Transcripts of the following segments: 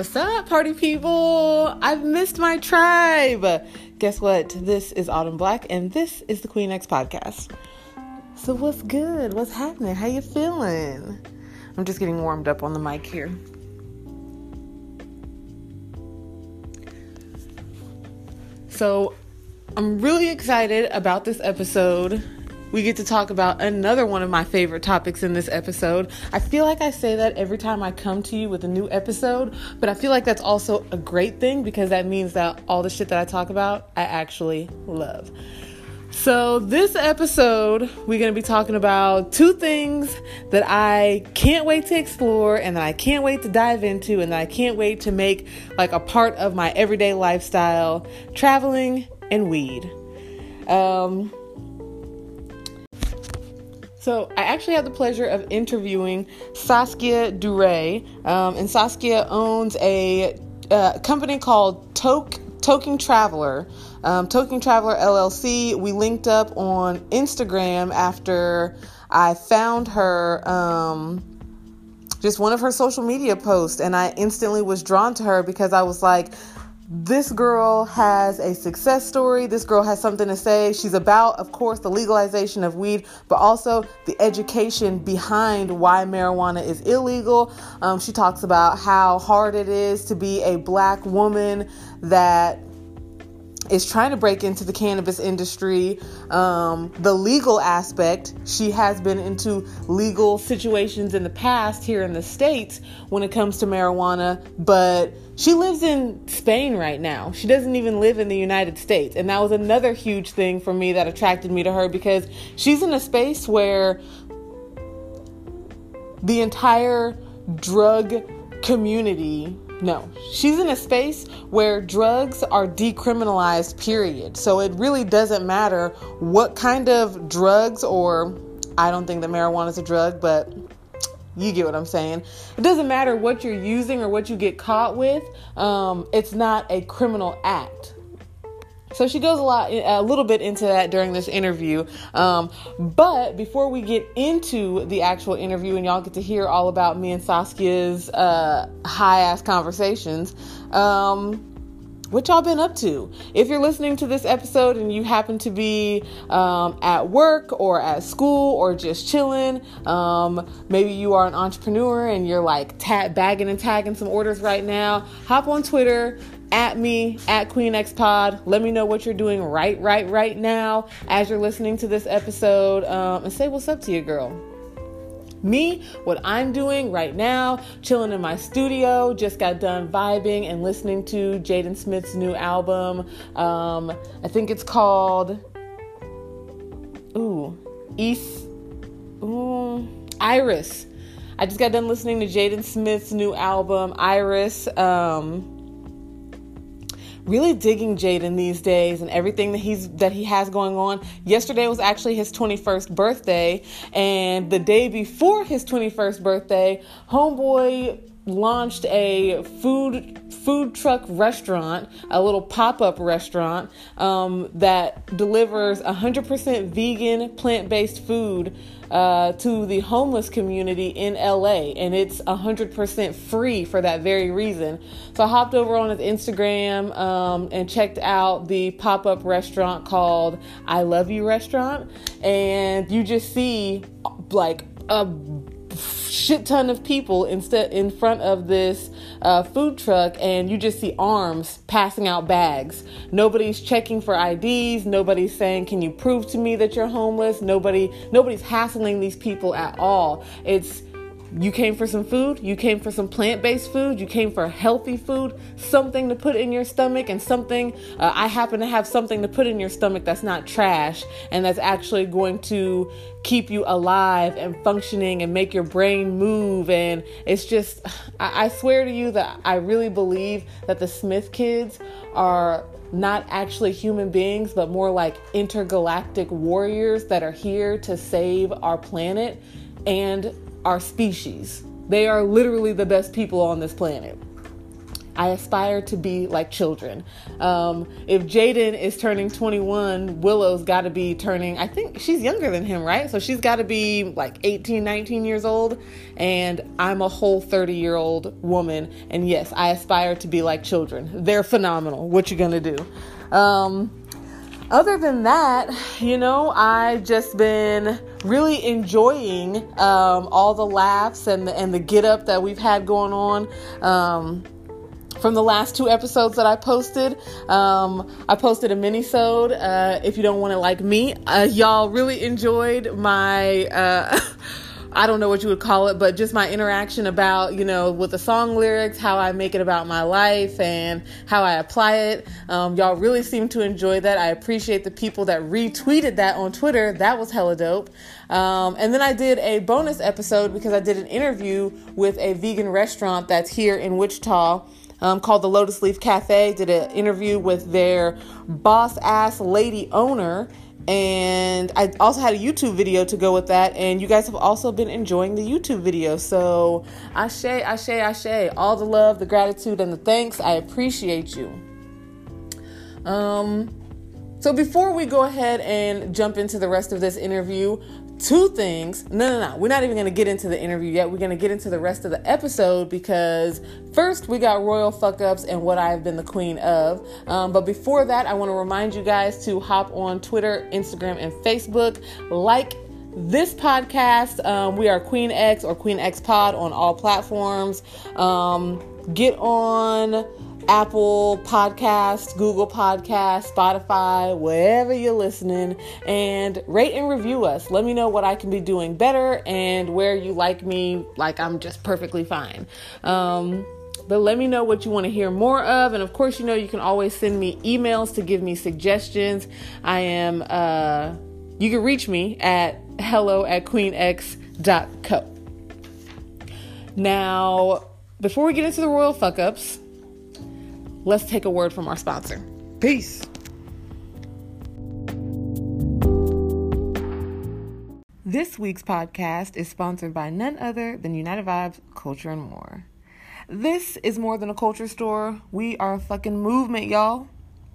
What's up, party people? I've missed my tribe. Guess what? This is Autumn Black, and this is the Queen X podcast. So, what's good? What's happening? How you feeling? I'm just getting warmed up on the mic here. So, I'm really excited about this episode we get to talk about another one of my favorite topics in this episode. I feel like I say that every time I come to you with a new episode, but I feel like that's also a great thing because that means that all the shit that I talk about, I actually love. So, this episode, we're going to be talking about two things that I can't wait to explore and that I can't wait to dive into and that I can't wait to make like a part of my everyday lifestyle traveling and weed. Um, so I actually had the pleasure of interviewing Saskia Dure, um, and Saskia owns a uh, company called Toke Toking Traveler. Um, Toking Traveler LLC. We linked up on Instagram after I found her. Um, just one of her social media posts, and I instantly was drawn to her because I was like, this girl has a success story. This girl has something to say. She's about, of course, the legalization of weed, but also the education behind why marijuana is illegal. Um, she talks about how hard it is to be a black woman that is trying to break into the cannabis industry. Um, the legal aspect, she has been into legal situations in the past here in the States when it comes to marijuana, but she lives in Spain right now. She doesn't even live in the United States. And that was another huge thing for me that attracted me to her because she's in a space where the entire drug community no, she's in a space where drugs are decriminalized, period. So it really doesn't matter what kind of drugs, or I don't think that marijuana is a drug, but you get what I'm saying. It doesn't matter what you're using or what you get caught with, um, it's not a criminal act. So she goes a lot, a little bit into that during this interview. Um, but before we get into the actual interview and y'all get to hear all about me and Saskia's uh, high ass conversations, um, what y'all been up to? If you're listening to this episode and you happen to be um, at work or at school or just chilling, um, maybe you are an entrepreneur and you're like tag, bagging and tagging some orders right now, hop on Twitter, at me at Queen X Pod. Let me know what you're doing right, right, right now as you're listening to this episode, um, and say what's up to you, girl. Me, what I'm doing right now, chilling in my studio, just got done vibing and listening to Jaden Smith's new album. Um, I think it's called Ooh, East Ooh, ERYS. I just got done listening to Jaden Smith's new album, ERYS. Um, really digging Jaden these days and everything that he's that he has going on. Yesterday was actually his 21st birthday, and the day before his 21st birthday, homeboy launched a food food truck restaurant, a little pop up restaurant um, that delivers 100% vegan, plant based food uh, to the homeless community in LA, and it's 100% free for that very reason. So I hopped over on his Instagram um, and checked out the pop up restaurant called I Love You Restaurant, and you just see like a shit ton of people instead in front of this uh, food truck and you just see arms passing out bags. Nobody's checking for ids nobody's saying can you prove to me that you're homeless? Nobody nobody's hassling these people at all. It's you came for some food, you came for some plant based food, you came for healthy food, something to put in your stomach, and something. Uh, I happen to have something to put in your stomach that's not trash and that's actually going to keep you alive and functioning and make your brain move. And it's just, I, I swear to you that I really believe that the Smith kids are not actually human beings, but more like intergalactic warriors that are here to save our planet and our species. They are literally the best people on this planet. I aspire to be like children. Um, if Jaden is turning 21, Willow's got to be turning, I think she's younger than him, right? So she's got to be like 18, 19 years old. And I'm a whole 30 year old woman. And yes, I aspire to be like children. They're phenomenal. What you gonna do? Um, other than that, you know, I've just been really enjoying um, all the laughs and the, and the get up that we've had going on. Um, from the last two episodes that I posted. Um, I posted a mini-sode. Uh, if you don't want to like me, uh, y'all really enjoyed my. Uh, I don't know what you would call it, but just my interaction about, you know, with the song lyrics, how I make it about my life and how I apply it. Um, y'all really seem to enjoy that. I appreciate the people that retweeted that on Twitter. That was hella dope. Um, and then I did a bonus episode because I did an interview with a vegan restaurant that's here in Wichita. Um, called the Lotus Leaf Cafe. Did an interview with their boss ass lady owner, and I also had a YouTube video to go with that. And you guys have also been enjoying the YouTube video. So, ashe, ashe, ashe. All the love, the gratitude, and the thanks. I appreciate you. Um, so, before we go ahead and jump into the rest of this interview, two things. No, no, no. We're not even going to get into the interview yet. We're going to get into the rest of the episode because first we got royal fuck ups and what I've been the queen of. Um, but before that, I want to remind you guys to hop on Twitter, Instagram, and Facebook. Like this podcast. Um, we are Queen X or Queen X Pod on all platforms. Um, get on Apple Podcast, Google Podcast, Spotify, wherever you're listening, and rate and review us. Let me know what I can be doing better and where you like me, like I'm just perfectly fine. Um, but let me know what you want to hear more of. And of course, you know, you can always send me emails to give me suggestions. I am, uh, you can reach me at hello at queenx.co. Now, before we get into the royal fuck ups, let's take a word from our sponsor. Peace. This week's podcast is sponsored by none other than United Vibes Culture and More. This is more than a culture store. We are a fucking movement, y'all.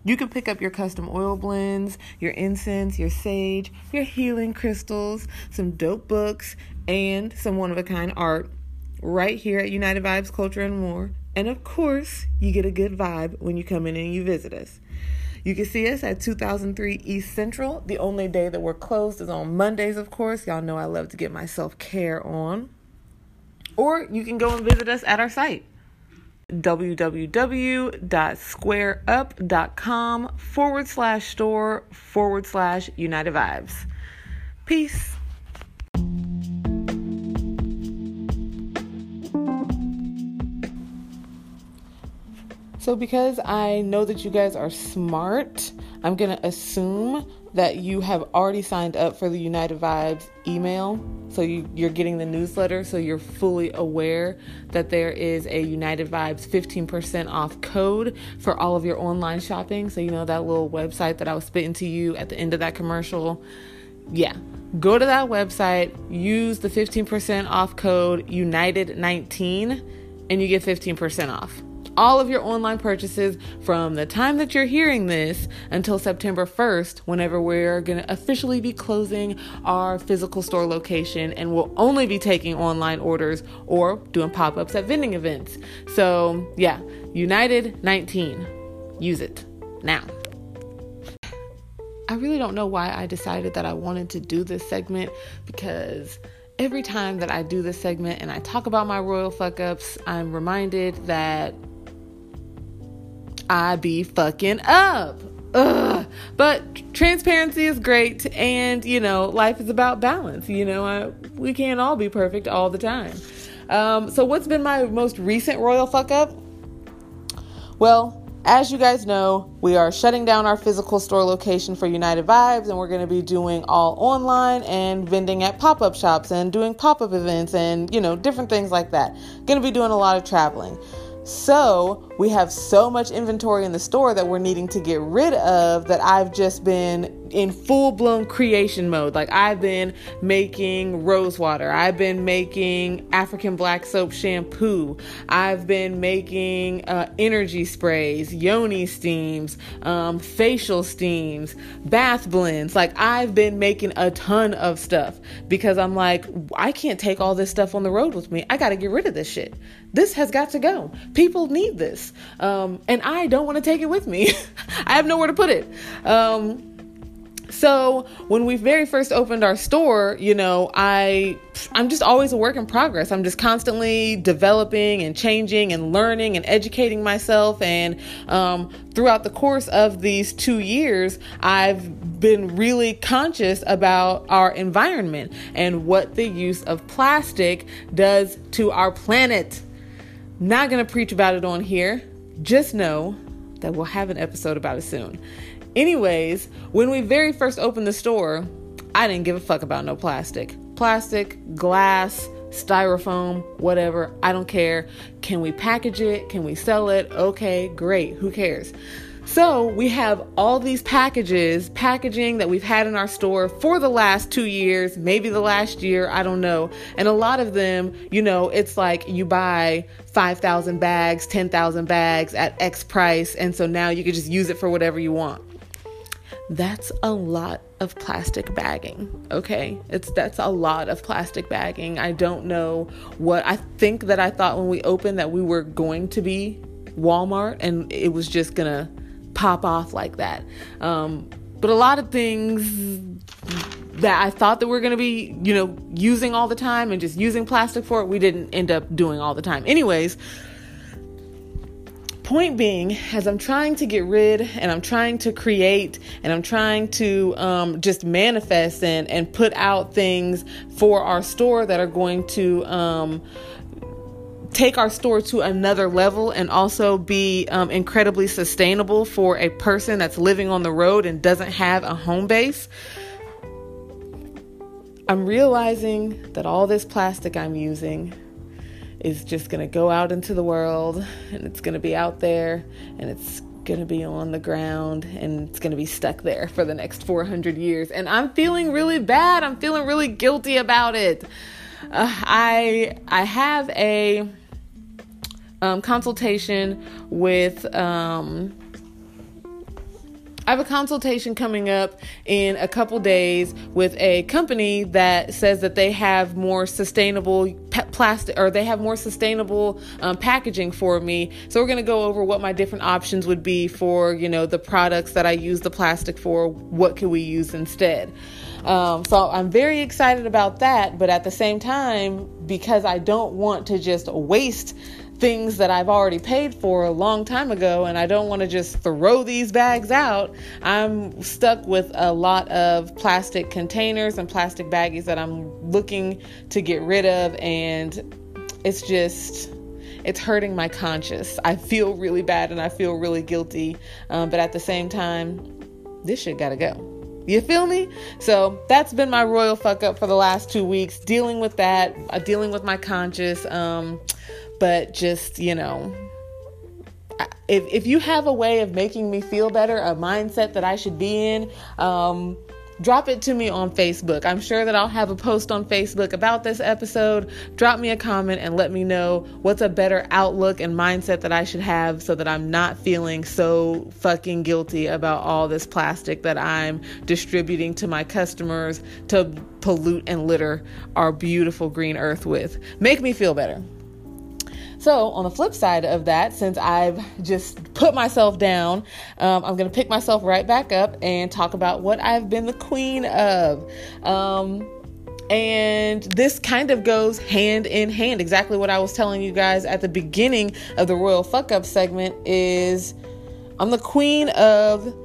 You can pick up your custom oil blends, your incense, your sage, your healing crystals, some dope books, and some one of a kind art right here at United Vibes Culture and More and of course, you get a good vibe when you come in and you visit us. You can see us at 2003 East Central. The only day that we're closed is on Mondays, of course. Y'all know I love to get my self care on. Or you can go and visit us at our site www.squareup.com forward slash store forward slash United Vibes. Peace. So, because I know that you guys are smart, I'm going to assume that you have already signed up for the United Vibes email. So, you, are getting the newsletter, so you're fully aware that there is a United Vibes 15% off code for all of your online shopping. So, you know that little website that I was spitting to you at the end of that commercial? Yeah, go to that website, use the 15% off code United19, and you get 15% off all of your online purchases from the time that you're hearing this until September 1st, whenever we're going to officially be closing our physical store location and we'll only be taking online orders or doing pop ups at vending events. So, yeah, United 19. Use it now. I really don't know why I decided that I wanted to do this segment because every time that I do this segment and I talk about my royal fuck ups, I'm reminded that I be fucking up. Ugh. But transparency is great, and you know, life is about balance. You know, I, we can't all be perfect all the time. Um, so, what's been my most recent royal fuck up? Well, as you guys know, we are shutting down our physical store location for United Vibes, and we're going to be doing all online and vending at pop up shops and doing pop up events and, you know, different things like that. Going to be doing a lot of traveling. So, we have so much inventory in the store that we're needing to get rid of that I've just been in full blown creation mode. Like I've been making rose water, I've been making African black soap shampoo, I've been making uh, energy sprays, yoni steams, um, facial steams, bath blends. Like I've been making a ton of stuff because I'm like, I can't take all this stuff on the road with me. I got to get rid of this shit. This has got to go. People need this. Um, and I don't want to take it with me. I have nowhere to put it. Um, so when we very first opened our store, you know, I I'm just always a work in progress. I'm just constantly developing and changing and learning and educating myself. And um, throughout the course of these two years, I've been really conscious about our environment and what the use of plastic does to our planet. Not gonna preach about it on here. Just know that we'll have an episode about it soon. Anyways, when we very first opened the store, I didn't give a fuck about no plastic. Plastic, glass, styrofoam, whatever, I don't care. Can we package it? Can we sell it? Okay, great. Who cares? So we have all these packages, packaging that we've had in our store for the last two years, maybe the last year, I don't know. And a lot of them, you know, it's like you buy 5,000 bags, 10,000 bags at X price. And so now you can just use it for whatever you want that's a lot of plastic bagging okay it's that's a lot of plastic bagging i don't know what i think that i thought when we opened that we were going to be walmart and it was just gonna pop off like that. Um, but a lot of things that i thought that we are gonna be you know using all the time and just using plastic for it we didn't end up doing all the time. Anyways point being, as I'm trying to get rid and I'm trying to create and I'm trying to um, just manifest and, and put out things for our store that are going to um, take our store to another level and also be um, incredibly sustainable for a person that's living on the road and doesn't have a home base. I'm realizing that all this plastic I'm using is just going to go out into the world and it's going to be out there and it's going to be on the ground and it's going to be stuck there for the next 400 years. And I'm feeling really bad. I'm feeling really guilty about it. Uh, I I have a um, consultation with um, I have a consultation coming up in a couple days with a company that says that they have more sustainable plastic or they have more sustainable um, packaging for me. So we're going to go over what my different options would be for, you know, the products that I use the plastic for. What can we use instead? Um, so I'm very excited about that. But at the same time, because I don't want to just waste things that I've already paid for a long time ago and I don't want to just throw these bags out, I'm stuck with a lot of plastic containers and plastic baggies that I'm looking to get rid of and it's just it's hurting my conscience. I feel really bad and I feel really guilty, um, but at the same time, this shit gotta go. You feel me? So that's been my royal fuck up for the last two weeks, dealing with that, uh, dealing with my conscience. Um, but just, you know, if, if you have a way of making me feel better, a mindset that I should be in, um, drop it to me on Facebook. I'm sure that I'll have a post on Facebook about this episode. Drop me a comment and let me know what's a better outlook and mindset that I should have so that I'm not feeling so fucking guilty about all this plastic that I'm distributing to my customers to pollute and litter our beautiful green earth with. Make me feel better. So, on the flip side of that, since I've just put myself down, um, I'm going to pick myself right back up and talk about what I've been the queen of. Um, and this kind of goes hand in hand. Exactly what I was telling you guys at the beginning of the Royal Fuck Up segment is I'm the queen of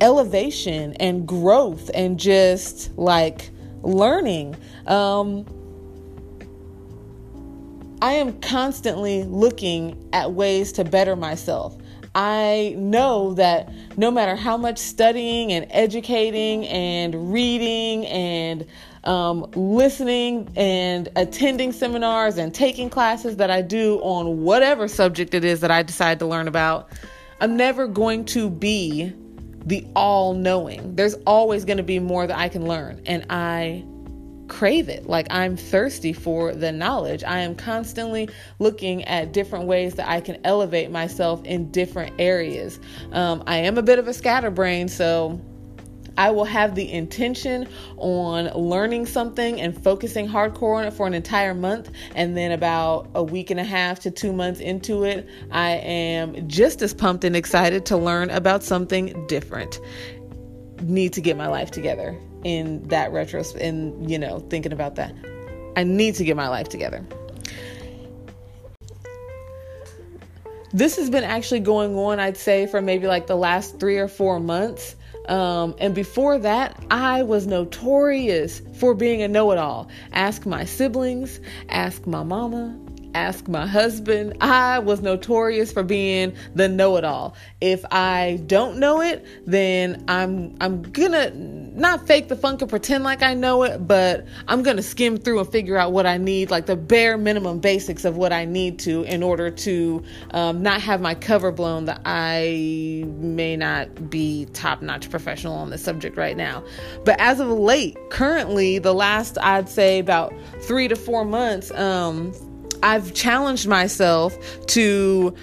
elevation and growth and just like learning. Um, I am constantly looking at ways to better myself. I know that no matter how much studying and educating and reading and um, listening and attending seminars and taking classes that I do on whatever subject it is that I decide to learn about, I'm never going to be the all knowing. There's always going to be more that I can learn. And I crave it. Like I'm thirsty for the knowledge. I am constantly looking at different ways that I can elevate myself in different areas. Um, I am a bit of a scatterbrain, so I will have the intention on learning something and focusing hardcore on it for an entire month. And then, about a week and a half to two months into it, I am just as pumped and excited to learn about something different. Need to get my life together in that retros in you know thinking about that i need to get my life together this has been actually going on i'd say for maybe like the last three or four months um, and before that, I was notorious for being a know it all. Ask my siblings, ask my mama, ask my husband. I was notorious for being the know-it-all. If I don't know it, then I'm I'm gonna not fake the funk and pretend like I know it, but I'm gonna skim through and figure out what I need, like the bare minimum basics of what I need to in order to um, not have my cover blown that I may not be top-notch professional on this subject right now. But as of late, currently, the last I'd say about three to four months, um, I've challenged myself to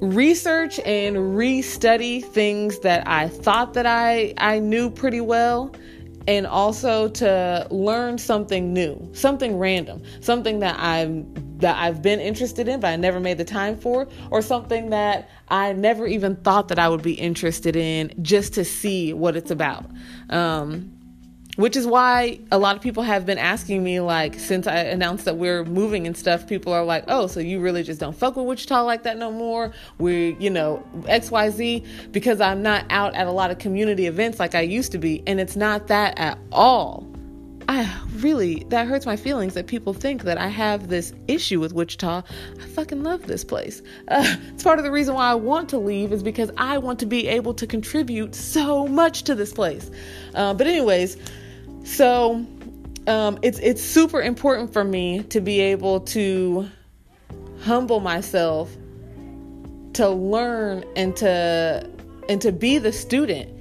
research and restudy things that I thought that I I knew pretty well and also to learn something new, something random, something that I'm that I've been interested in but I never made the time for or something that I never even thought that I would be interested in just to see what it's about. Um, which is why a lot of people have been asking me like since i announced that we're moving and stuff people are like oh so you really just don't fuck with wichita like that no more we you know xyz because i'm not out at a lot of community events like i used to be and it's not that at all I really, that hurts my feelings that people think that I have this issue with Wichita. I fucking love this place. Uh, it's part of the reason why I want to leave, is because I want to be able to contribute so much to this place. Uh, but, anyways, so um, it's it's super important for me to be able to humble myself, to learn and to and to be the student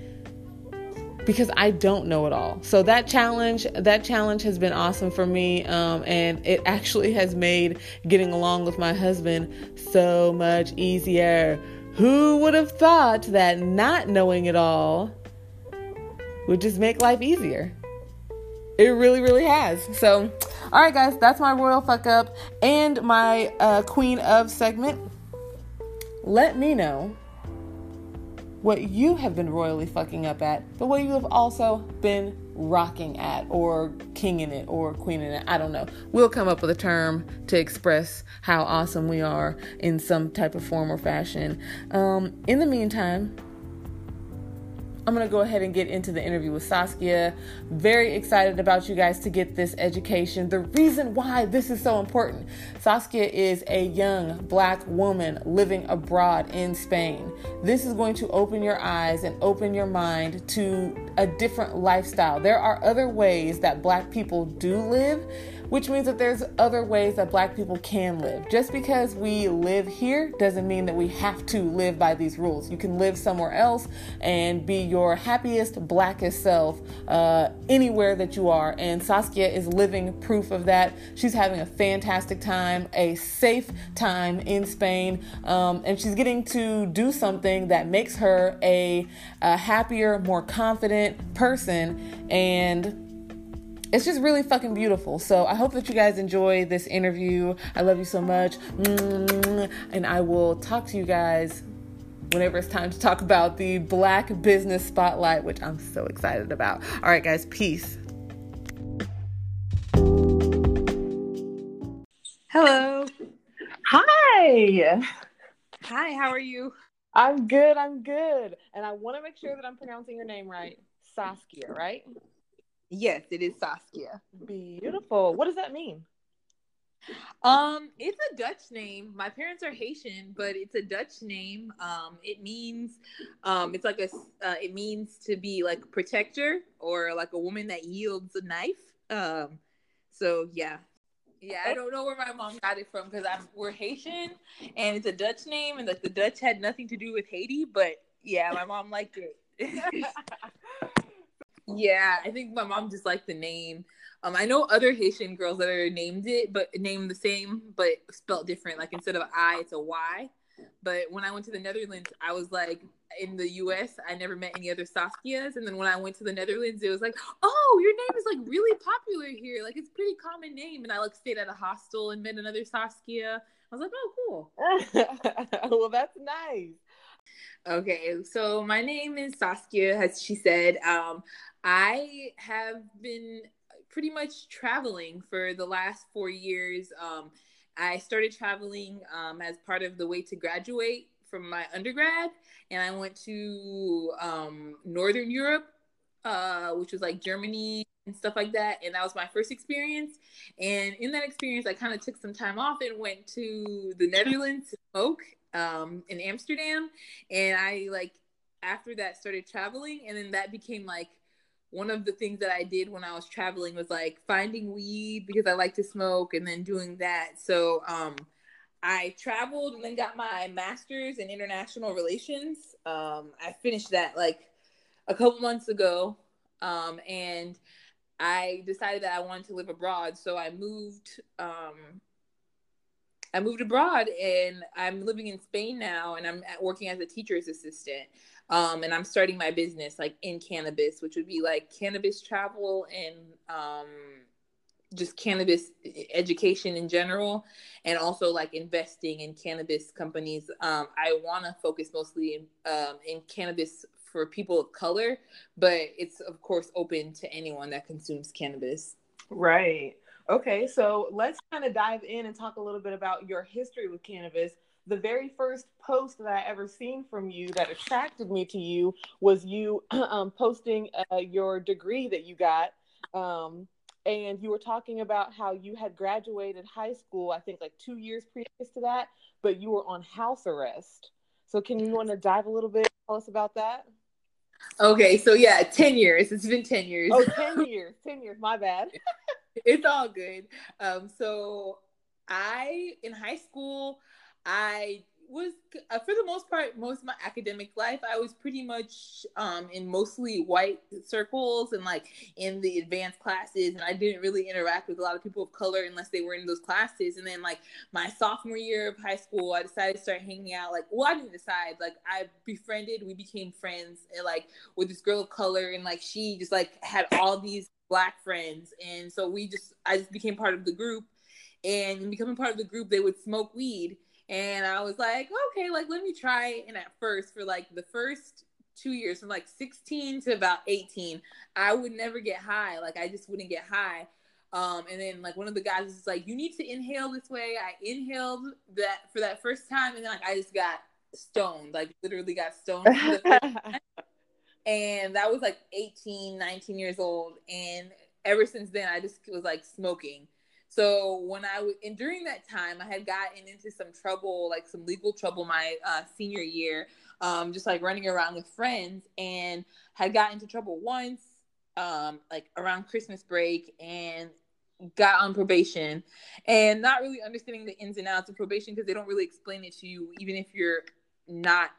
because I don't know it all. So that challenge, that challenge has been awesome for me, um, and it actually has made getting along with my husband so much easier. Who would have thought that not knowing it all would just make life easier? It really, really has. So, all right, guys, that's my royal fuck up and my uh, queen of segment. Let me know what you have been royally fucking up at, but what you have also been rocking at, or kinging it, or queening it. I don't know. We'll come up with a term to express how awesome we are in some type of form or fashion. Um, in the meantime, I'm going to go ahead and get into the interview with Saskia. Very excited about you guys to get this education. The reason why this is so important Saskia is a young black woman living abroad in Spain. This is going to open your eyes and open your mind to a different lifestyle. There are other ways that black people do live which means that there's other ways that black people can live. Just because we live here doesn't mean that we have to live by these rules. You can live somewhere else and be your happiest, blackest self uh, anywhere that you are. And Saskia is living proof of that. She's having a fantastic time, a safe time in Spain, um, and she's getting to do something that makes her a, a happier, more confident person. And it's just really fucking beautiful. So I hope that you guys enjoy this interview. I love you so much. Mm, and I will talk to you guys whenever it's time to talk about the Black Business Spotlight, which I'm so excited about. All right, guys, peace. Hello. Hi. Hi, how are you? I'm good. I'm good. And I want to make sure that I'm pronouncing your name right. Saskia, right? Yes, it is Saskia. Beautiful. What does that mean? Um, it's a Dutch name. My parents are Haitian, but it's a Dutch name. Um, it means, um, it's like a, uh, it means to be like protector or like a woman that yields a knife. Um, so yeah, yeah. I don't know where my mom got it from because I'm we're Haitian and it's a Dutch name, and like the Dutch had nothing to do with Haiti, but yeah, my mom liked it. yeah, I think my mom just liked the name. Um, I know other Haitian girls that are named it, but named the same, but spelled different. Like instead of I, it's a Y. But when I went to the Netherlands, I was like, in the US, I never met any other Saskias. And then when I went to the Netherlands, it was like, oh, your name is like really popular here. Like it's pretty common name. And I like stayed at a hostel and met another Saskia. I was like, oh, cool. well, that's nice. Okay, so my name is Saskia, as she said. Um, I have been pretty much traveling for the last four years. Um, I started traveling um, as part of the way to graduate from my undergrad, and I went to um, Northern Europe, uh, which was like Germany and stuff like that. And that was my first experience. And in that experience, I kind of took some time off and went to the Netherlands to smoke um, in Amsterdam. And I like after that started traveling, and then that became like one of the things that I did when I was traveling was like finding weed because I like to smoke and then doing that. So um, I traveled and then got my master's in international relations. Um, I finished that like a couple months ago. Um, and I decided that I wanted to live abroad. So I moved um, I moved abroad and I'm living in Spain now and I'm working as a teacher's assistant. Um, and I'm starting my business like in cannabis, which would be like cannabis travel and um, just cannabis education in general, and also like investing in cannabis companies. Um, I want to focus mostly in, um, in cannabis for people of color, but it's of course open to anyone that consumes cannabis. Right. Okay, so let's kind of dive in and talk a little bit about your history with cannabis. The very first post that I ever seen from you that attracted me to you was you um, posting uh, your degree that you got. Um, and you were talking about how you had graduated high school, I think like two years previous to that, but you were on house arrest. So, can you want to dive a little bit? Tell us about that. Okay, so yeah, 10 years. It's been 10 years. Oh, 10 years. 10 years. My bad. it's all good. Um, so I in high school, I was uh, for the most part most of my academic life i was pretty much um, in mostly white circles and like in the advanced classes and i didn't really interact with a lot of people of color unless they were in those classes. And then like my sophomore year of high school i decided to start hanging out like well i didn't decide like i befriended we became friends and like with this girl of color and like she just like had all these black friends. And so we just i just became part of the group and becoming part of the group they would smoke weed and i was like okay like let me try and at first for like the first two years from like 16 to about 18 i would never get high. Like i just wouldn't get high. Um, and then like one of the guys was like you need to inhale this way. I inhaled that for that first time and then like i just got stoned like literally got stoned and that was like 18 19 years old. And ever since then i just was like smoking so when i was and during that time i had gotten into some trouble like some legal trouble my uh, senior year um, just like running around with friends and had gotten into trouble once um, like around christmas break and got on probation and not really understanding the ins and outs of probation because they don't really explain it to you even if you're not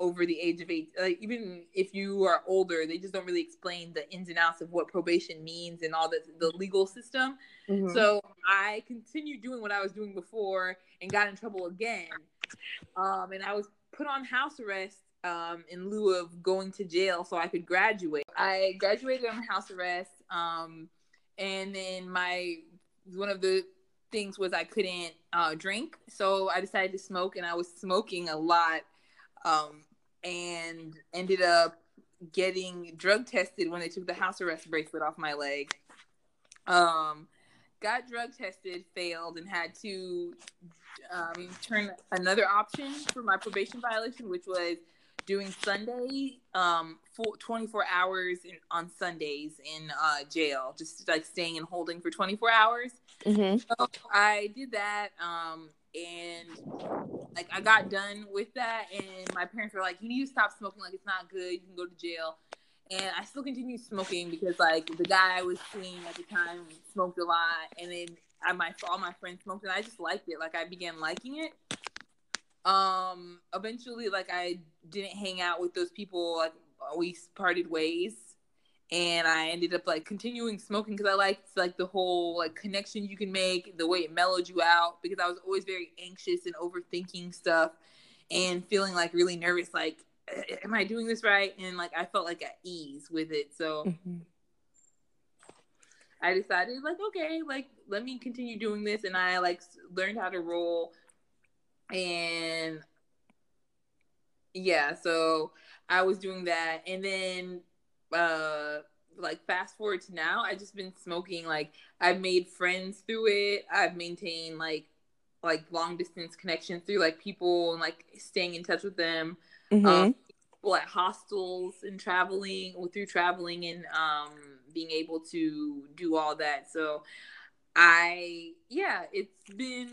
over the age of eight. Like even if you are older, they just don't really explain the ins and outs of what probation means and all the the legal system. Mm-hmm. So I continued doing what I was doing before and got in trouble again. Um, and I was put on house arrest um, in lieu of going to jail so I could graduate. I graduated on house arrest. Um, and then my one of the things was I couldn't uh, drink, so I decided to smoke, and I was smoking a lot. Um, and ended up getting drug tested when they took the house arrest bracelet off my leg. Um, got drug tested, failed, and had to um, turn another option for my probation violation, which was doing Sunday, um, for 24 hours in, on Sundays in uh, jail, just like staying and holding for 24 hours. Mm-hmm. So I did that, um, and like I got done with that, and my parents were like, "You need to stop smoking. Like it's not good. You can go to jail." And I still continued smoking because like the guy I was seeing at the time smoked a lot, and then I my all my friends smoked, and I just liked it. Like I began liking it. Um, eventually, like I didn't hang out with those people. Like we parted ways, and I ended up like continuing smoking because I liked like the whole like connection you can make, the way it mellowed you out. Because I was always very anxious and overthinking stuff, and feeling like really nervous. Like, am I doing this right? And like I felt like at ease with it. So. Mm-hmm. I decided like okay, like let me continue doing this, and I like learned how to roll, and yeah, so I was doing that, and then uh like fast forward to now, I just been smoking. Like I've made friends through it. I've maintained like like long distance connections through like people and like staying in touch with them. Mm-hmm. Um, people at hostels and traveling or through traveling and um being able to do all that. So I yeah, it's been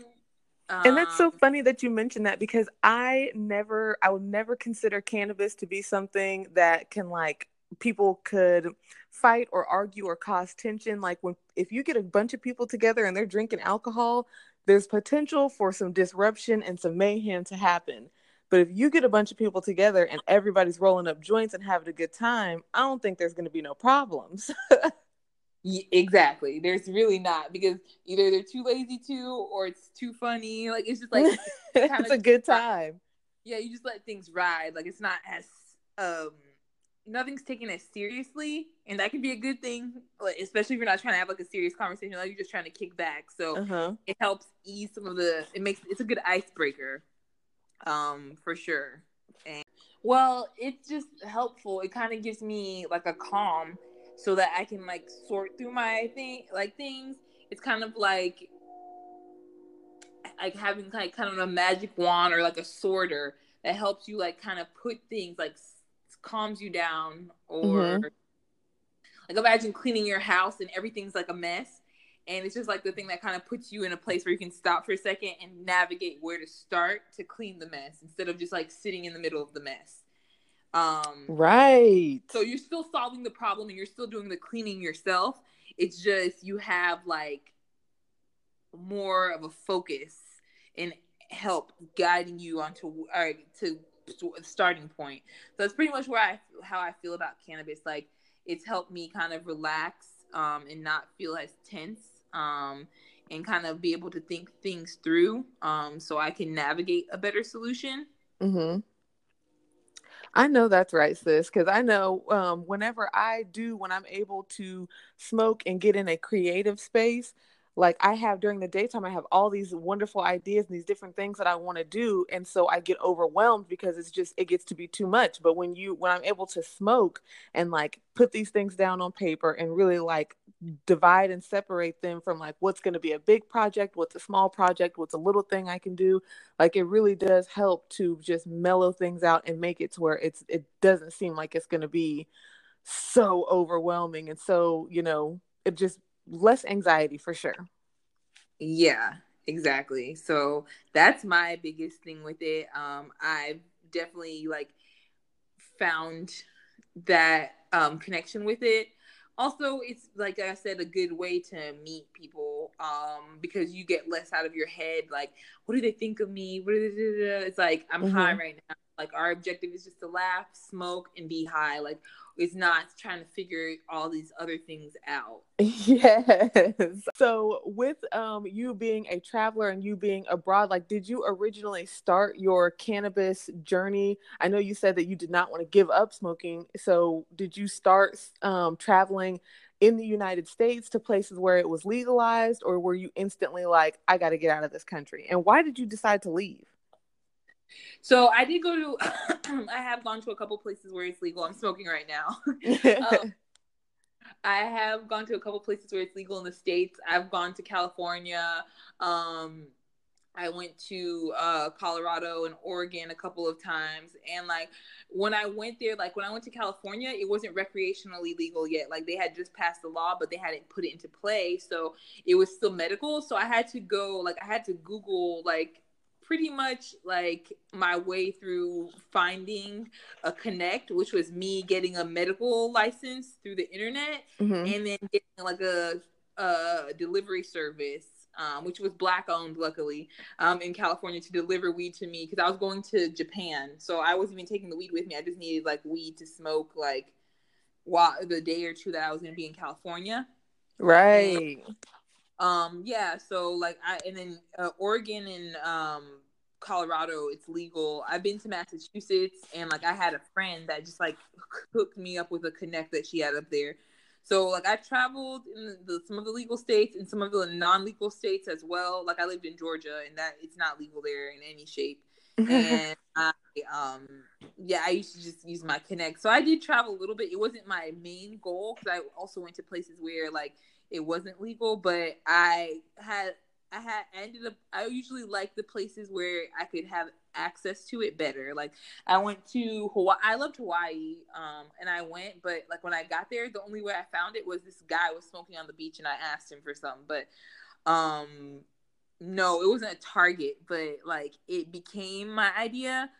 um, and that's so um, funny that you mentioned that because I never I would never consider cannabis to be something that can like people could fight or argue or cause tension like when if you get a bunch of people together and they're drinking alcohol there's potential for some disruption and some mayhem to happen but if you get a bunch of people together and everybody's rolling up joints and having a good time, I don't think there's going to be no problems. exactly. There's really not because either they're too lazy to or it's too funny. Like it's just like it's a good time. Yeah, you just let things ride. Like it's not as um nothing's taken as seriously, and that can be a good thing. Like, especially if you're not trying to have like a serious conversation, like you're just trying to kick back. So uh-huh. it helps ease some of the. It makes it's a good icebreaker um, for sure. And well, it's just helpful. It kind of gives me like a calm so that I can like sort through my thing, like things. It's kind of like like having like kind of a magic wand or like a sorter that helps you like kind of put things like calms you down or mm-hmm. like imagine cleaning your house and everything's like a mess and it's just like the thing that kind of puts you in a place where you can stop for a second and navigate where to start to clean the mess instead of just like sitting in the middle of the mess. Um right. so you're still solving the problem and you're still doing the cleaning yourself. It's just you have like more of a focus and help guiding you onto or to starting point so that's pretty much where i how i feel about cannabis like it's helped me kind of relax um, and not feel as tense um, and kind of be able to think things through um, so I can navigate a better solution. Mm-hmm. I know that's right, sis, because I know um, whenever I do, when I'm able to smoke and get in a creative space, like I have during the daytime, I have all these wonderful ideas and these different things that I want to do. And so I get overwhelmed because it's just, it gets to be too much. But when you, when I'm able to smoke and like put these things down on paper and really like divide and separate them from like what's going to be a big project, what's a small project, what's a little thing I can do, like it really does help to just mellow things out and make it to where it's, it doesn't seem like it's going to be so overwhelming. And so, you know, it just less anxiety for sure. Yeah, exactly. So that's my biggest thing with it. Um, I've definitely like found that um, connection with it. Also, it's like I said, a good way to meet people um, because you get less out of your head. Like, what do they think of me? What it's like I'm mm-hmm. high right now. Like our objective is just to laugh, smoke, and be high. Like is not trying to figure all these other things out. Yes. So with um you being a traveler and you being abroad, like did you originally start your cannabis journey? I know you said that you did not want to give up smoking. So did you start um traveling in the United States to places where it was legalized or were you instantly like I got to get out of this country? And why did you decide to leave? So I did go to. I have gone to a couple places where it's legal. I'm smoking right now. um, I have gone to a couple places where it's legal in the states. I've gone to California. Um, I went to uh, Colorado and Oregon a couple of times. And like when I went there, like when I went to California, it wasn't recreationally legal yet. Like they had just passed the law, but they hadn't put it into play. So it was still medical. So I had to go, like, I had to Google, like, pretty much like my way through finding a connect which was me getting a medical license through the internet mm-hmm. and then getting like a, a delivery service um, which was black owned, luckily, um, in California to deliver weed to me because I was going to Japan. So I wasn't even taking the weed with me. I just needed like weed to smoke like while the day or two that I was going to be in California. Right. Um. Yeah. So like I and then uh, Oregon and um Colorado, it's legal. I've been to Massachusetts and like I had a friend that just like hooked me up with a connect that she had up there. So like I traveled in the, some of the legal states and some of the non-legal states as well. Like I lived in Georgia and that it's not legal there in any shape. and I um yeah, I used to just use my connect. So I did travel a little bit. It wasn't my main goal because I also went to places where like it wasn't legal, but I had I had ended up I usually like the places where I could have access to it better. Like I went to Hawaii I loved Hawaii, um, and I went, but like when I got there, the only way I found it was this guy was smoking on the beach and I asked him for something. But um no, it wasn't a target, but like it became my idea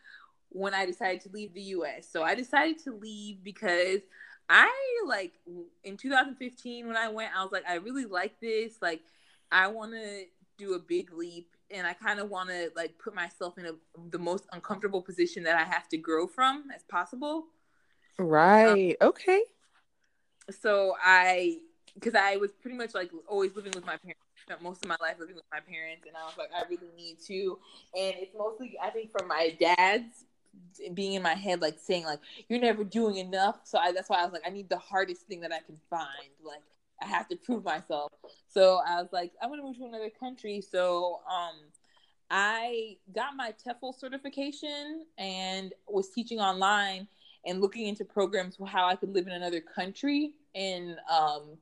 when I decided to leave the US. So I decided to leave because I like in 2015 when I went, I was like, I really like this. Like, I want to do a big leap and I kind of want to like put myself in a, the most uncomfortable position that I have to grow from as possible. Right. Um, okay. So I, because I was pretty much like always living with my parents. Spent most of my life living with my parents, and I was like, I really need to. And it's mostly, I think, from my dad's being in my head, like saying, like, you're never doing enough. So I, that's why I was like, I need the hardest thing that I can find. Like, I have to prove myself. So I was like, I'm gonna move to another country. So um, I got my TEFL certification and was teaching online and looking into programs how I could live in another country and um,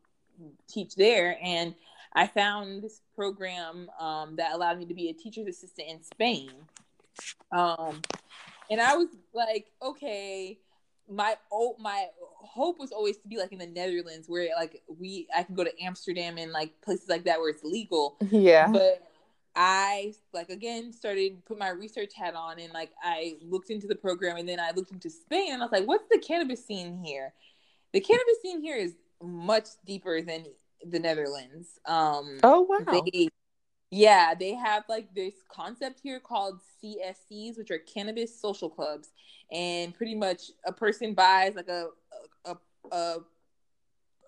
teach there. And I found this program um, that allowed me to be a teacher's assistant in Spain. Um, and I was like, okay, my oh my hope was always to be like in the Netherlands where like we I can go to Amsterdam and like places like that where it's legal. Yeah. But I like again started put my research hat on and like I looked into the program and then I looked into Spain and I was like, what's the cannabis scene here? The cannabis scene here is much deeper than the Netherlands. Um Oh wow. They, yeah, they have like this concept here called CSCs, which are cannabis social clubs, and pretty much a person buys like a a a,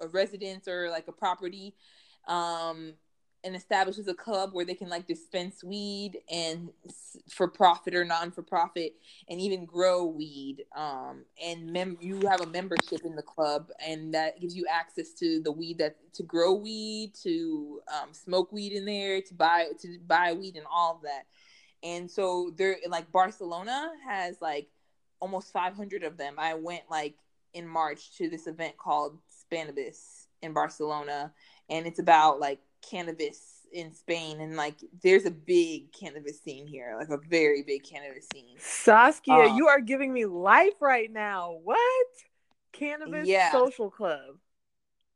a residence or like a property, um, and establishes a club where they can like dispense weed and for profit or non for profit and even grow weed um and mem- you have a membership in the club and that gives you access to the weed that to grow weed to um, smoke weed in there to buy to buy weed and all of that. And so there like barcelona has like almost 500 of them. I went like in march to this event called Spannabis in barcelona and it's about like cannabis in Spain, and like there's a big cannabis scene here, like a very big cannabis scene. Saskia, um, you are giving me life right now. What? Cannabis yeah. social club.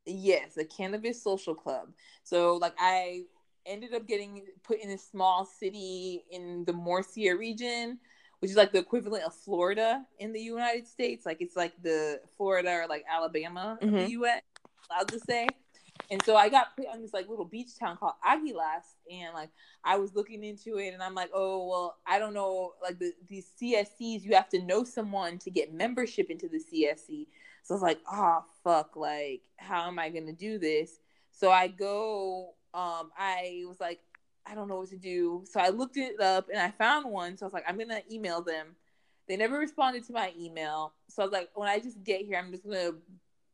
Yes, a cannabis social club. So like I ended up getting put in a small city in the Murcia region, which is like the equivalent of Florida in the United States. Like it's like the Florida or like Alabama mm-hmm. of the mm-hmm. US, allowed to say. And so I got put on this like little beach town called Aguilas, and like I was looking into it, and I'm like, oh well, I don't know, like the these CSCs, you have to know someone to get membership into the CSC. So I was like, oh fuck, like how am I gonna do this? So I go, um, I was like, I don't know what to do. So I looked it up and I found one. So I was like, I'm gonna email them. They never responded to my email. So I was like, when I just get here, I'm just gonna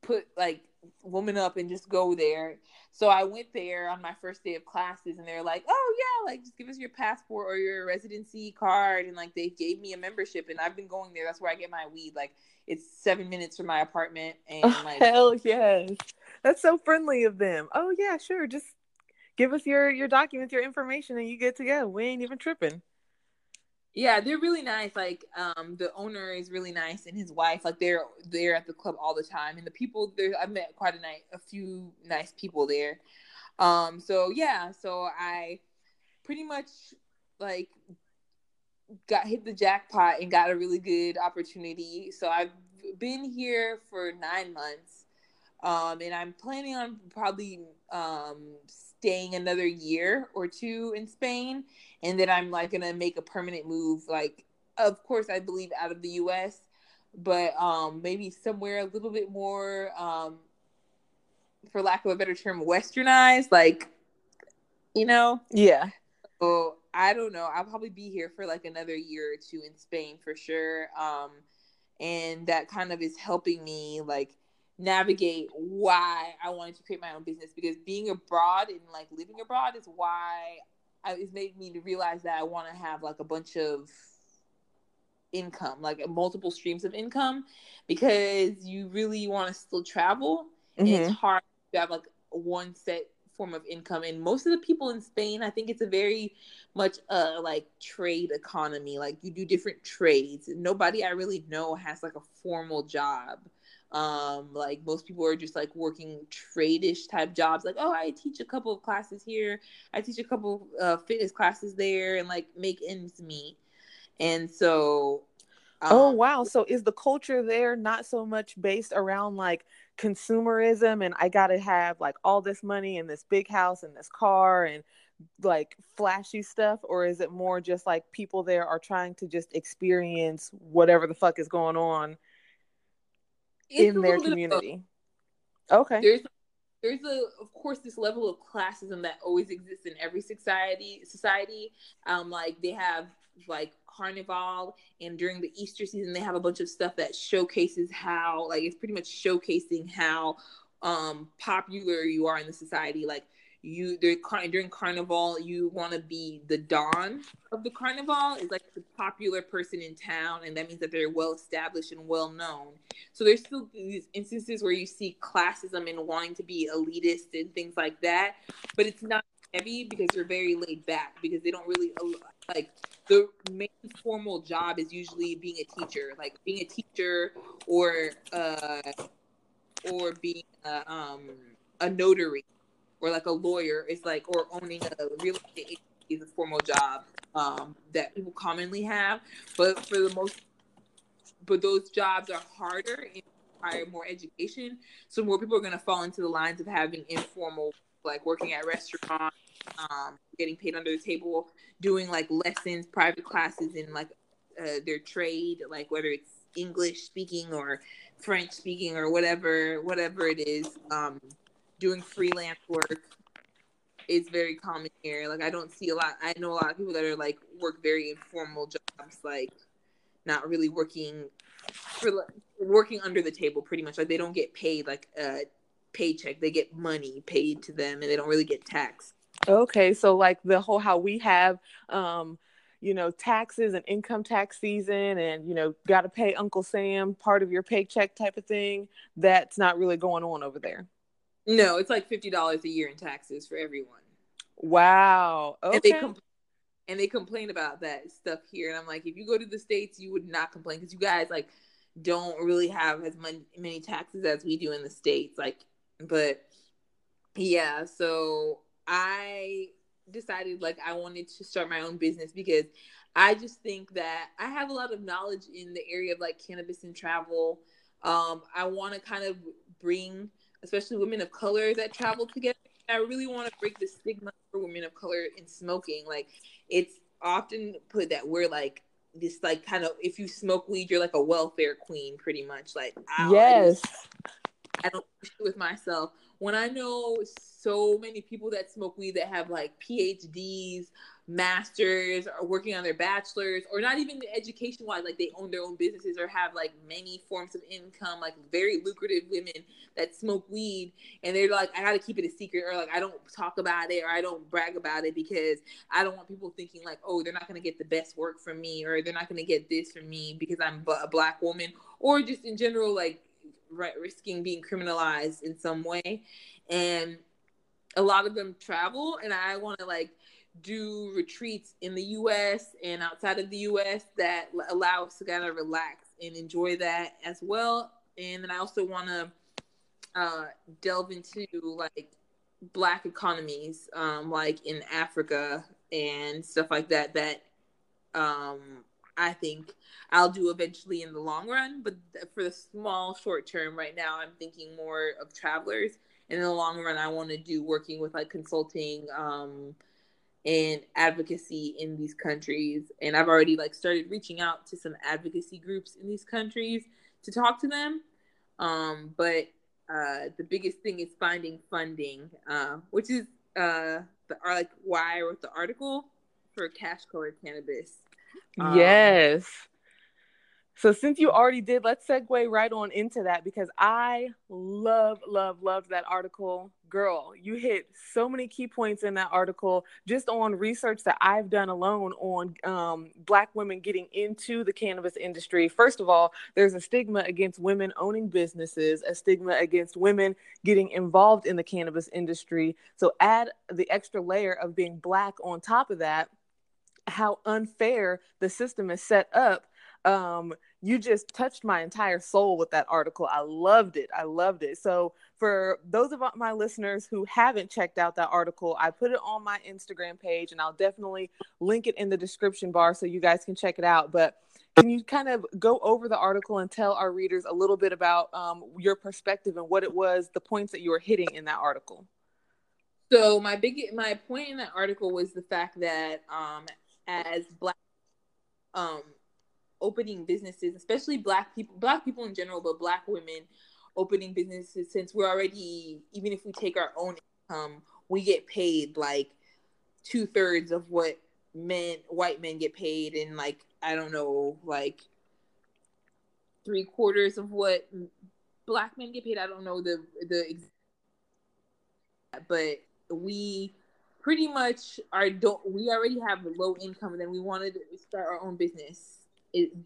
put like woman up and just go there. So I went there on my first day of classes and they're like, "Oh yeah, like just give us your passport or your residency card." And like they gave me a membership and I've been going there. That's where I get my weed. Like it's 7 minutes from my apartment and oh, like Hell yes. That's so friendly of them. Oh yeah, sure. Just give us your your documents, your information, and you get to go. We ain't even tripping. Yeah, they're really nice. Like, um, the owner is really nice, and his wife, like, they're they're at the club all the time, and the people there. I've met quite a night, a few nice people there. Um, so yeah, so I pretty much like got hit the jackpot and got a really good opportunity. So I've been here for nine months, um, and I'm planning on probably um staying another year or two in Spain, and then I'm like gonna make a permanent move. Like, of course, I believe out of the U.S., but um, maybe somewhere a little bit more, um, for lack of a better term, westernized. Like, you know, yeah. So I don't know. I'll probably be here for like another year or two in Spain for sure. Um, and that kind of is helping me like navigate why I wanted to create my own business because being abroad and like living abroad is why I, it's made me to realize that I want to have like a bunch of income, like multiple streams of income, because you really want to still travel. Mm-hmm. And it's hard to have like one set form of income and most of the people in spain i think it's a very much uh like trade economy like you do different trades nobody i really know has like a formal job um like most people are just like working trade-ish type jobs like oh i teach a couple of classes here. I teach a couple of uh fitness classes there and like make ends meet. And so oh, um, oh wow. So is the culture there not so much based around like consumerism and i gotta have like all this money and this big house and this car and like flashy stuff or is it more just like people there are trying to just experience whatever the fuck is going on it's in their community. Okay. There's there's a of course this level of classism that always exists in every society society. Um like they have like carnival and during the Easter season they have a bunch of stuff that showcases how like it's pretty much showcasing how um popular you are in the society like you during carnival you want to be the don of the carnival is like the popular person in town and that means that they're well established and well known. So there's still these instances where you see classism and wanting to be elitist and things like that but it's not heavy because they're very laid back because they don't really like the main formal job is usually being a teacher like being a teacher or uh or being a, um a notary or like a lawyer is like or owning a real estate is a formal job um, that people commonly have. But for the most, but those jobs are harder and require more education. So more people are going to fall into the lines of having informal, like working at restaurants, um, getting paid under the table, doing like lessons, private classes in like uh, their trade, like whether it's English speaking or French speaking or whatever, whatever it is. Um, doing freelance work is very common here. Like I don't see a lot. I know a lot of people that are like work very informal jobs, like not really working for working under the table, pretty much. Like they don't get paid like a paycheck. They get money paid to them, and they don't really get taxed. Okay, so like the whole how we have um you know taxes and income tax season and you know got to pay uncle sam part of your paycheck type of thing that's not really going on over there no, it's like fifty dollars a year in taxes for everyone. Wow. Okay. And they, compl- and they complain about that stuff here, and I'm like, if you go to the states, you would not complain because you guys like don't really have as many many taxes as we do in the states. Like, but yeah, so I decided like I wanted to start my own business because I just think that I have a lot of knowledge in the area of like cannabis and travel. Um, I want to kind of bring especially women of color that travel together. I really want to break the stigma for women of color in smoking. Like it's often put that we're like this like kind of if you smoke weed, you're like a welfare queen, pretty much. Like I yes, I don't with myself when I know so many people that smoke weed that have like PhDs, masters, or working on their bachelors, or not even education wise, like they own their own businesses or have like many forms of income, like very lucrative women that smoke weed, and they're like, I gotta keep it a secret, or like I don't talk about it, or I don't brag about it because I don't want people thinking like, oh, they're not gonna get the best work from me, or they're not gonna get this from me because I'm a black woman, or just in general, like right, risking being criminalized in some way. And a lot of them travel, and I want to like do retreats in the U.S. and outside of the U.S. that allow us to kind of relax and enjoy that as well. And then I also want to uh, delve into like black economies, um, like in Africa and stuff like that. That um, I think I'll do eventually in the long run. But for the small short term, right now, I'm thinking more of travelers. And in the long run, I want to do working with like consulting um, and advocacy in these countries. And I've already like started reaching out to some advocacy groups in these countries to talk to them. Um, but uh, the biggest thing is finding funding, uh, which is uh, the like why I wrote the article for cash colored cannabis. Um, yes. So since you already did, let's segue right on into that because I love, love, love that article. Girl, you hit so many key points in that article just on research that I've done alone on um, Black women getting into the cannabis industry. First of all, there's a stigma against women owning businesses, a stigma against women getting involved in the cannabis industry. So add the extra layer of being Black on top of that, how unfair the system is set up um, you just touched my entire soul with that article. I loved it. I loved it. So, for those of my listeners who haven't checked out that article, I put it on my Instagram page and I'll definitely link it in the description bar so you guys can check it out. But can you kind of go over the article and tell our readers a little bit about um, your perspective and what it was, the points that you were hitting in that article? So my big my point in that article was the fact that um, as black um, opening businesses, especially black people, black people in general, but black women opening businesses since we're already even if we take our own income, we get paid like two thirds of what men white men get paid and like I don't know, like three quarters of what black men get paid. I don't know the the but we pretty much are don't we already have low income and then we wanted to start our own business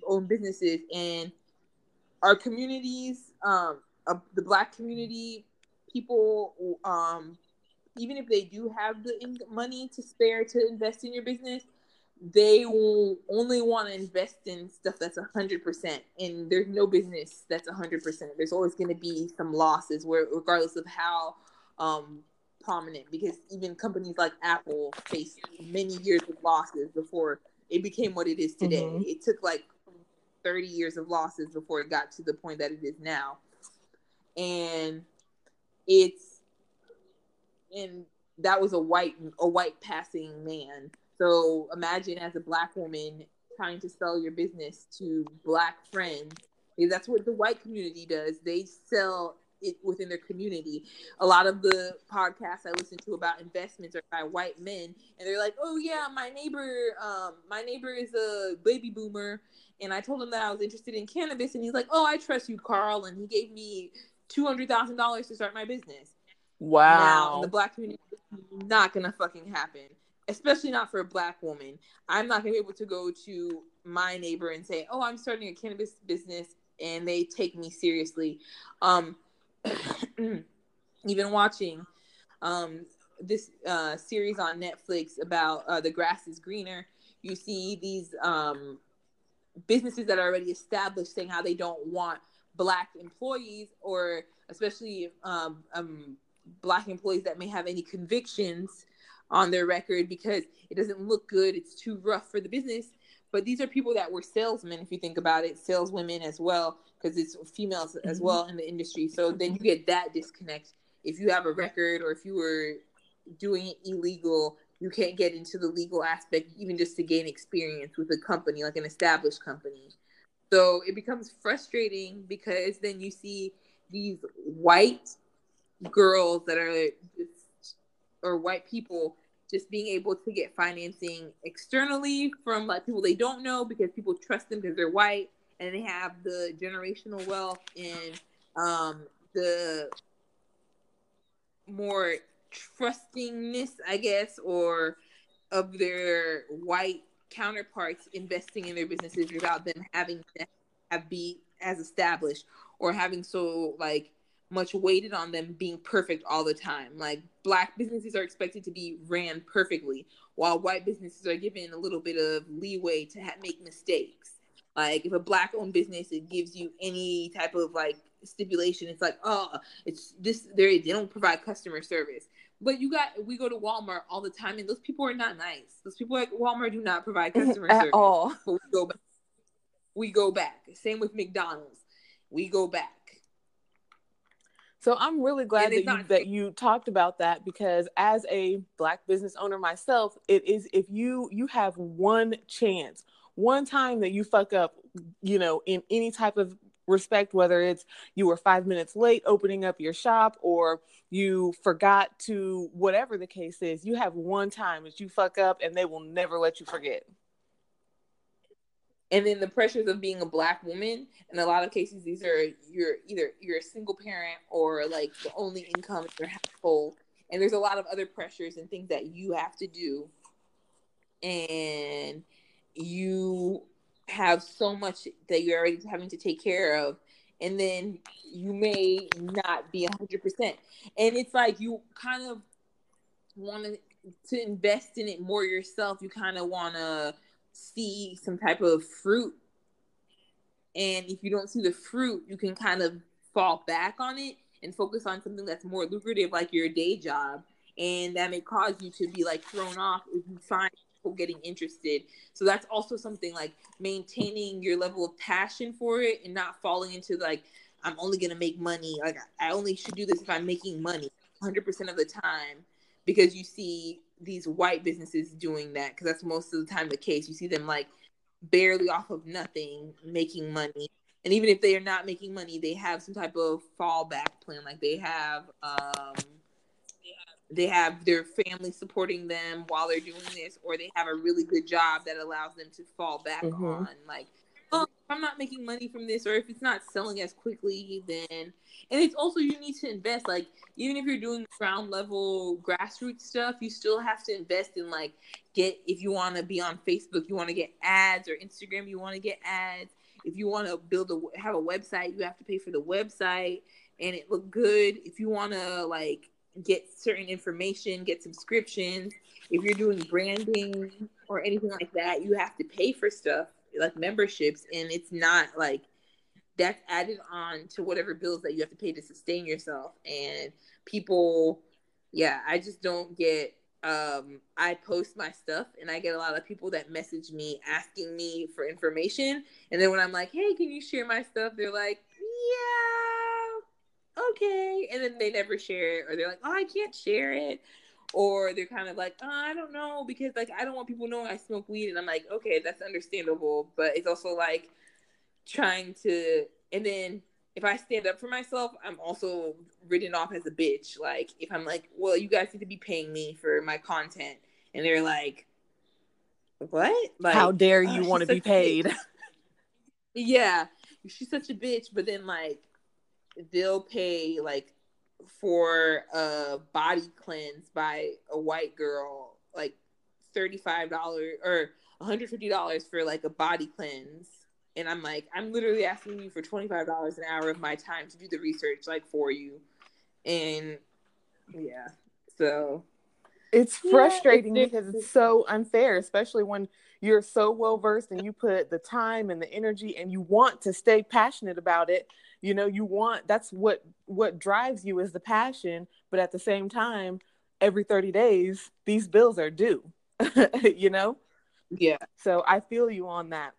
own businesses and our communities, um, uh, the black community, people, um, even if they do have the in- money to spare to invest in your business, they will only want to invest in stuff that's a hundred percent. And there's no business that's a hundred percent. There's always going to be some losses, where regardless of how um, prominent, because even companies like Apple faced many years of losses before it became what it is today. Mm-hmm. It took like 30 years of losses before it got to the point that it is now. And it's and that was a white a white passing man. So imagine as a black woman trying to sell your business to black friends. Because that's what the white community does. They sell it within their community. A lot of the podcasts I listen to about investments are by white men, and they're like, "Oh yeah, my neighbor, um, my neighbor is a baby boomer, and I told him that I was interested in cannabis, and he's like, "Oh, I trust you, Carl," and he gave me two hundred thousand dollars to start my business. Wow! Now, in the black community, not gonna fucking happen, especially not for a black woman. I'm not gonna be able to go to my neighbor and say, "Oh, I'm starting a cannabis business," and they take me seriously. Um, even watching um, this uh, series on Netflix about uh, the grass is greener, you see these um, businesses that are already established saying how they don't want black employees or especially um, um, black employees that may have any convictions on their record because it doesn't look good. It's too rough for the business. But these are people that were salesmen, if you think about it, saleswomen as well, because it's females as mm-hmm. well in the industry. So then you get that disconnect. If you have a record or if you were doing it illegal, you can't get into the legal aspect, even just to gain experience with a company, like an established company. So it becomes frustrating because then you see these white girls that are just, or white people just being able to get financing externally from like people they don't know because people trust them because they're white and they have the generational wealth and um, the more trustingness, I guess, or of their white counterparts investing in their businesses without them having to have be as established or having so like much weighted on them being perfect all the time. Like black businesses are expected to be ran perfectly, while white businesses are given a little bit of leeway to ha- make mistakes. Like if a black owned business, it gives you any type of like stipulation. It's like, oh, it's this. They they don't provide customer service. But you got we go to Walmart all the time, and those people are not nice. Those people at Walmart do not provide customer At service. all. But we go back. We go back. Same with McDonald's. We go back. So I'm really glad that you not- that you talked about that because as a black business owner myself, it is if you you have one chance, one time that you fuck up, you know, in any type of respect whether it's you were 5 minutes late opening up your shop or you forgot to whatever the case is, you have one time that you fuck up and they will never let you forget. and then the pressures of being a black woman in a lot of cases these are you're either you're a single parent or like the only income in your household and there's a lot of other pressures and things that you have to do and you have so much that you're already having to take care of and then you may not be 100% and it's like you kind of want to to invest in it more yourself you kind of want to see some type of fruit. And if you don't see the fruit you can kind of fall back on it and focus on something that's more lucrative like your day job. And that may cause you to be like thrown off if you find people getting interested. So that's also something like maintaining your level of passion for it and not falling into like i'm only to make money. Like i only should do this if i'm making money 100% of the time because you see these white businesses doing that because that's most of the time the case. You see them like barely off of nothing making money. And even if they are not making money they have some type of fallback plan. Like they have um they have their family supporting them while they're doing this or they have a really good job that allows them to fall back Mhm. on like oh if i'm not making money from this or if it's not selling as quickly then and it's also you need to invest like even if you're doing ground level grassroots stuff you still have to invest in like get if you want to be on facebook you want to get ads or instagram you want to get ads if you want to build a have a website you have to pay for the website and it look good if you want to like get certain information get subscriptions. If you're doing branding or anything like that you have to pay for stuff like memberships and it's not like that's added on to whatever bills that you have to pay to sustain yourself. And people yeah i just don't get um i post my stuff and i get a lot of people that message me asking me for information. And then when i'm like hey can you share my stuff? they're like yeah okay and then they never share it or they're like oh i can't share it or they're kind of like oh, i don't know because like i don't want people knowing i smoke weed and i'm like okay that's understandable but it's also like trying to and then if I stand up for myself, I'm also written off as a bitch. Like if I'm like, well, you guys need to be paying me for my content, and they're like, what? Like, How dare "Oh, you she's want to be such a bitch." paid? yeah, she's such a bitch. But then like they'll pay like for a body cleanse by a white girl like thirty five dollars or one hundred fifty dollars for like a body cleanse. And I'm like, I'm literally asking you for twenty five dollars an hour of my time to do the research, like for you, and yeah, so It's Yeah, frustrating it's- because it's so unfair, especially when you're so well versed and you put the time and the energy and you want to stay passionate about it. You know, you want that's what what drives you is the passion, but at the same time, every 30 days these bills are due. you know? yeah, So I feel you on that.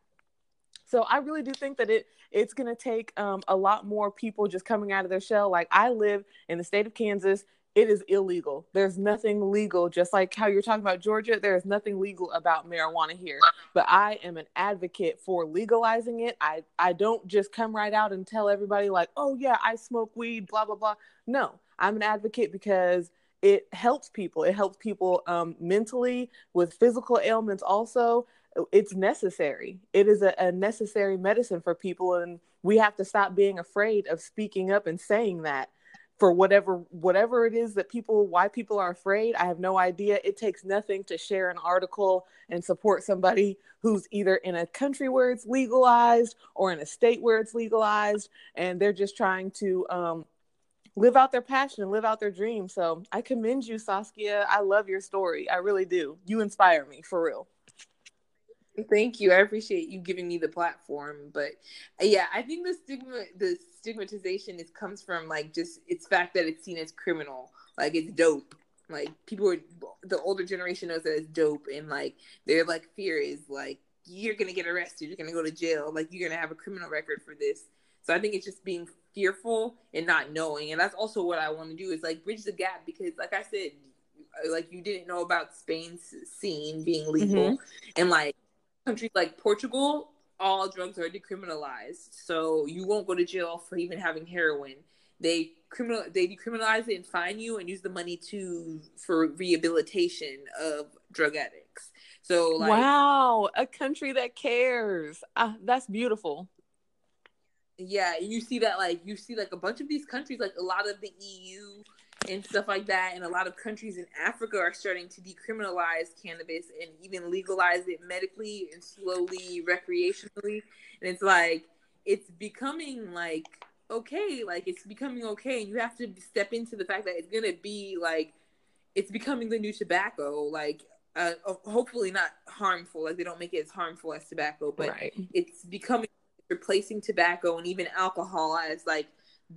So I really do think that it it's gonna take um, a lot more people just coming out of their shell. Like I live in the state of Kansas. It is illegal. There's nothing legal. Just like how you're talking about Georgia, there is nothing legal about marijuana here. But I am an advocate for legalizing it. I I don't just come right out and tell everybody like, oh yeah, I smoke weed, blah blah blah. No, I'm an advocate because it helps people. It helps people um, mentally with physical ailments also it's necessary. It is a, a, necessary medicine for people, and we have to stop being afraid of speaking up and saying that for whatever whatever it is that people why people are afraid. I have no idea. It takes nothing to share an article and support somebody who's either in a country where it's legalized or in a state where it's legalized, and they're just trying to um, live out their passion live out their dream. So I commend you, Saskia. I love your story. I really do. You inspire me for real. Thank you. I appreciate you giving me the platform. But uh, yeah, I think the stigma, the stigmatization is comes from like just its fact that it's seen as criminal. Like it's dope. Like people are the older generation knows that it's dope, and like their like fear is like you're gonna get arrested, you're gonna go to jail, like you're gonna have a criminal record for this. So I think it's just being fearful and not knowing, and that's also what I want to do is like bridge the gap because, like I said, like you didn't know about Spain's scene being legal, mm-hmm. and like countries like Portugal, all drugs are decriminalized, so you won't go to jail for even having heroin. They criminal they decriminalize it and fine you and use the money to for rehabilitation of drug addicts. So like, wow, a country that cares. Uh, that's beautiful. Yeah, you see that like you see like a bunch of these countries, like a lot of the EU and stuff like that. And a lot of countries in Africa are starting to decriminalize cannabis and even legalize it medically and slowly recreationally. And it's like, it's becoming like okay, like it's becoming okay. And you have to step into the fact that it's going to be like, it's becoming the new tobacco. Like, uh, hopefully not harmful, like they don't make it as harmful as tobacco, but right. it's becoming replacing tobacco and even alcohol as like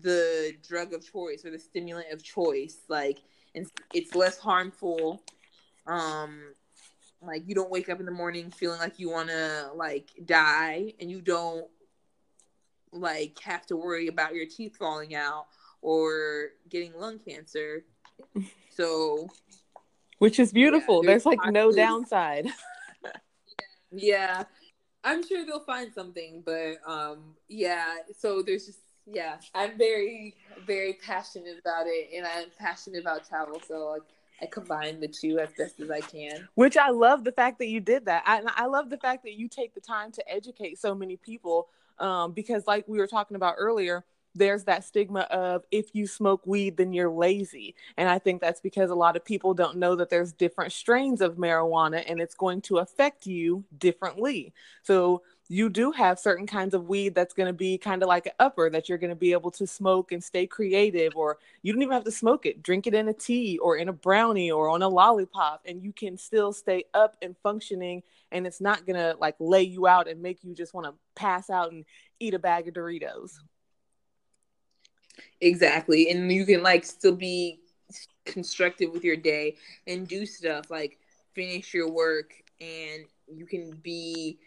the drug of choice or the stimulant of choice like and it's less harmful um like you don't wake up in the morning feeling like you want to like die and you don't like have to worry about your teeth falling out or getting lung cancer. So which is beautiful. yeah, there's, there's like no downside. Yeah. I'm sure they'll find something but um yeah. So there's just yeah, I'm very, very passionate about it, and I'm passionate about travel. So like, I combine the two as best as I can. Which I love the fact that you did that. I, I love the fact that you take the time to educate so many people. Um, because like we were talking about earlier, there's that stigma of if you smoke weed then you're lazy and i think that's because a lot of people don't know that there's different strains of marijuana and it's going to affect you differently so you do have certain kinds of weed that's going to be kind of like an upper that you're going to be able to smoke and stay creative or you don't even have to smoke it. Drink it in a tea or in a brownie or on a lollipop and you can still stay up and functioning and it's not going to like lay you out and make you just want to pass out and eat a bag of doritos. Exactly and you can like still be constructive with your day and do stuff like finish your work and you can be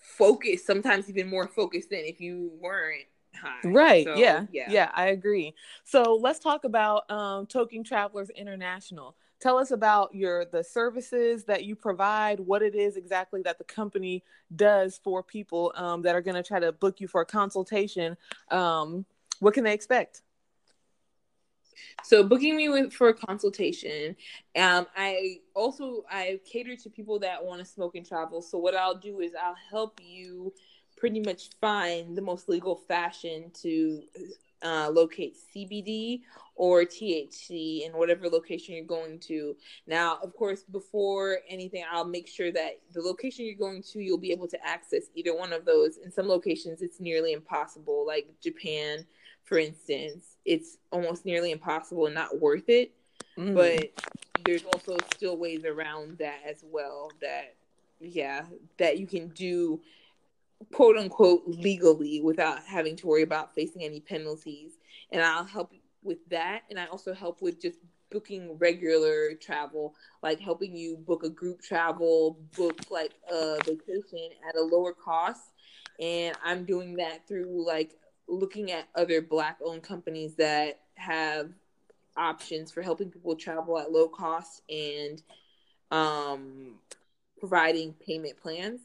focused, sometimes even more focused than if you weren't high. Right. So, yeah. yeah. Yeah. I agree. So let's talk about um, Toking Travelers International. Tell us about your the services that you provide, what it is exactly that the company does for people um, that are going to try to book you for a consultation. Um, what can they expect? So booking me with for a consultation. Um, I also I cater to people that want to smoke and travel. So what I'll do is I'll help you pretty much find the most legal fashion to uh, locate CBD or THC in whatever location you're going to. Now, of course, before anything, I'll make sure that the location you're going to, you'll be able to access either one of those. In some locations, it's nearly impossible, like Japan for instance, it's almost nearly impossible and not worth it. Mm. But there's also still ways around that as well that yeah, that you can do quote unquote legally without having to worry about facing any penalties. And I'll help with that and I also help with just booking regular travel, like helping you book a group travel, book like a vacation at a lower cost. And I'm doing that through like looking at other black owned companies that have options for helping people travel at low cost and um, providing payment plans.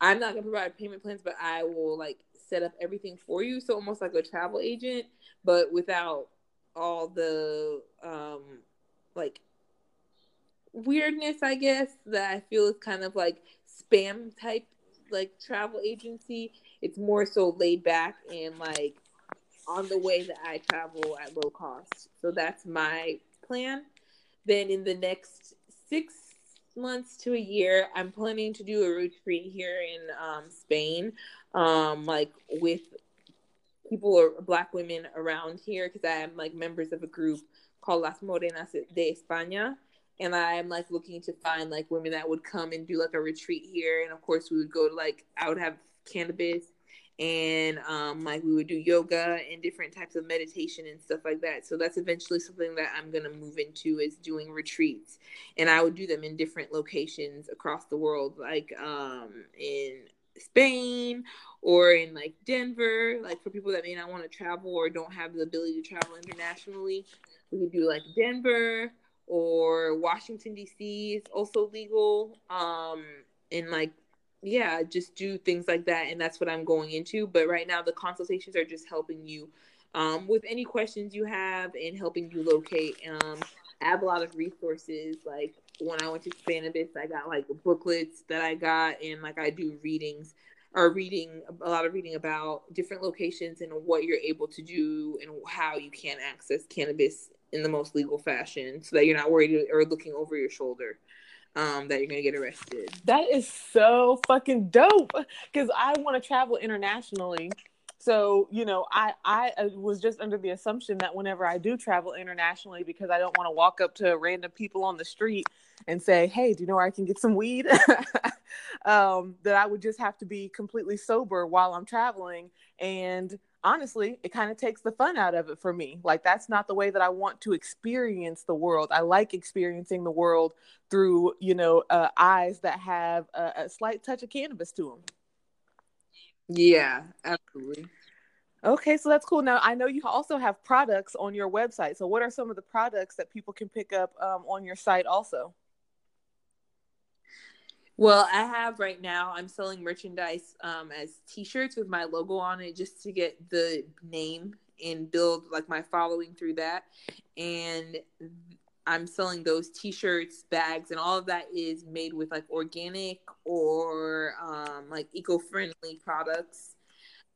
I'm not gonna provide payment plans, but I will like set up everything for you. So almost like a travel agent, but without all the um like weirdness, I guess, that I feel is kind of like spam type like travel agency. It's more so laid back and like on the way that I travel at low cost. So that's my plan. Then in the next six months to a year, I'm planning to do a retreat here in um, Spain, um, like with people or black women around here because I am like members of a group called Las Morenas de España. And I'm like looking to find like women that would come and do like a retreat here. And of course, we would go to like, I would have cannabis and um, like we would do yoga and different types of meditation and stuff like that. So that's eventually something that I'm gonna move into is doing retreats, and I would do them in different locations across the world, like um, in Spain or in like Denver, like for people that may not want to travel or don't have the ability to travel internationally, we could do like Denver or Washington D.C. is also legal. Um, and like yeah, just do things like that. And that's what I'm going into. But right now, the consultations are just helping you um, with any questions you have and helping you locate. Um, I have a lot of resources. Like when I went to Spannabis, I got like booklets that I got, and like I do readings or reading a lot of reading about different locations and what you're able to do and how you can access cannabis in the most legal fashion so that you're not worried or looking over your shoulder um, that you're gonna get arrested. That is so fucking dope because I want to travel internationally. So you know, I I uh, was just under the assumption that whenever I do travel internationally, because I don't want to walk up to random people on the street and say, "Hey, do you know where I can get some weed?" um, that I would just have to be completely sober while I'm traveling and honestly, it kind of takes the fun out of it for me. Like that's not the way that I want to experience the world. I like experiencing the world through, you know, uh, eyes that have a, a slight touch of cannabis to them. Yeah, absolutely. Okay, so that's cool. Now I know you also have products on your website. So what are some of the products that people can pick up um, on your site also? Well, I have right now. I'm selling merchandise um, as T-shirts with my logo on it, just to get the name and build like my following through that. And I'm selling those T-shirts, bags, and all of that is made with like organic or um, like eco-friendly products.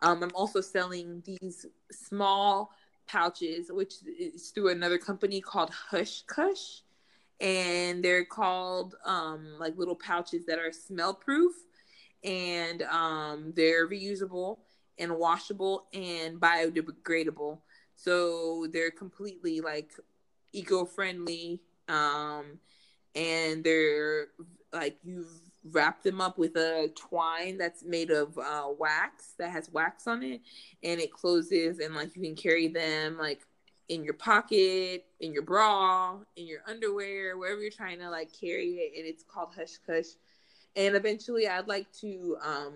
Um, I'm also selling these small pouches, which is through another company called Hush Kush and they're called um, like little pouches that are smell proof and um, they're reusable and washable and biodegradable. So they're completely like eco-friendly um, and they're like you've wrapped them up with a twine that's made of uh, wax that has wax on it and it closes and like you can carry them like in your pocket, in your bra, in your underwear, wherever you're trying to like carry it, and it's called Hush Kush. And eventually, I'd like to um,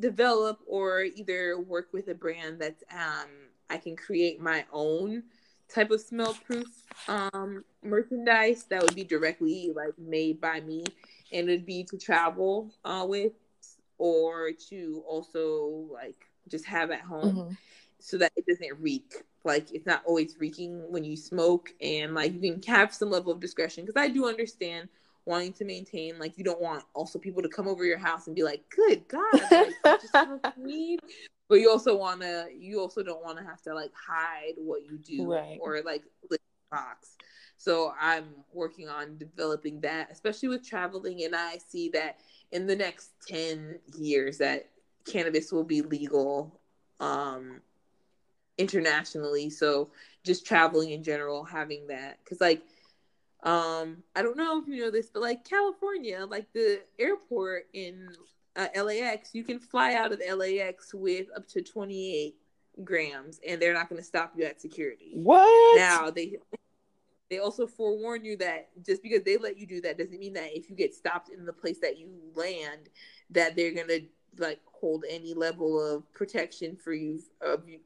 develop or either work with a brand that um, I can create my own type of smell proof um, merchandise that would be directly like made by me, and it'd be to travel uh, with or to also like just have at home mm-hmm. so that it doesn't reek like it's not always reeking when you smoke and like you can have some level of discretion because i do understand wanting to maintain like you don't want also people to come over your house and be like good god like, just weed but you also want to you also don't want to have to like hide what you do right. or like box so i'm working on developing that especially with traveling and i see that in the next 10 years that cannabis will be legal um internationally. So just traveling in general, having that because like um I don't know if you know this, but like California, like the airport in uh, LAX, you can fly out of LAX with up to 28 grams, and they're not going to stop you at security. What? Now they they also forewarn you that just because they let you do that doesn't mean that if you get stopped in the place that you land, that they're going to like hold any level of protection for you of you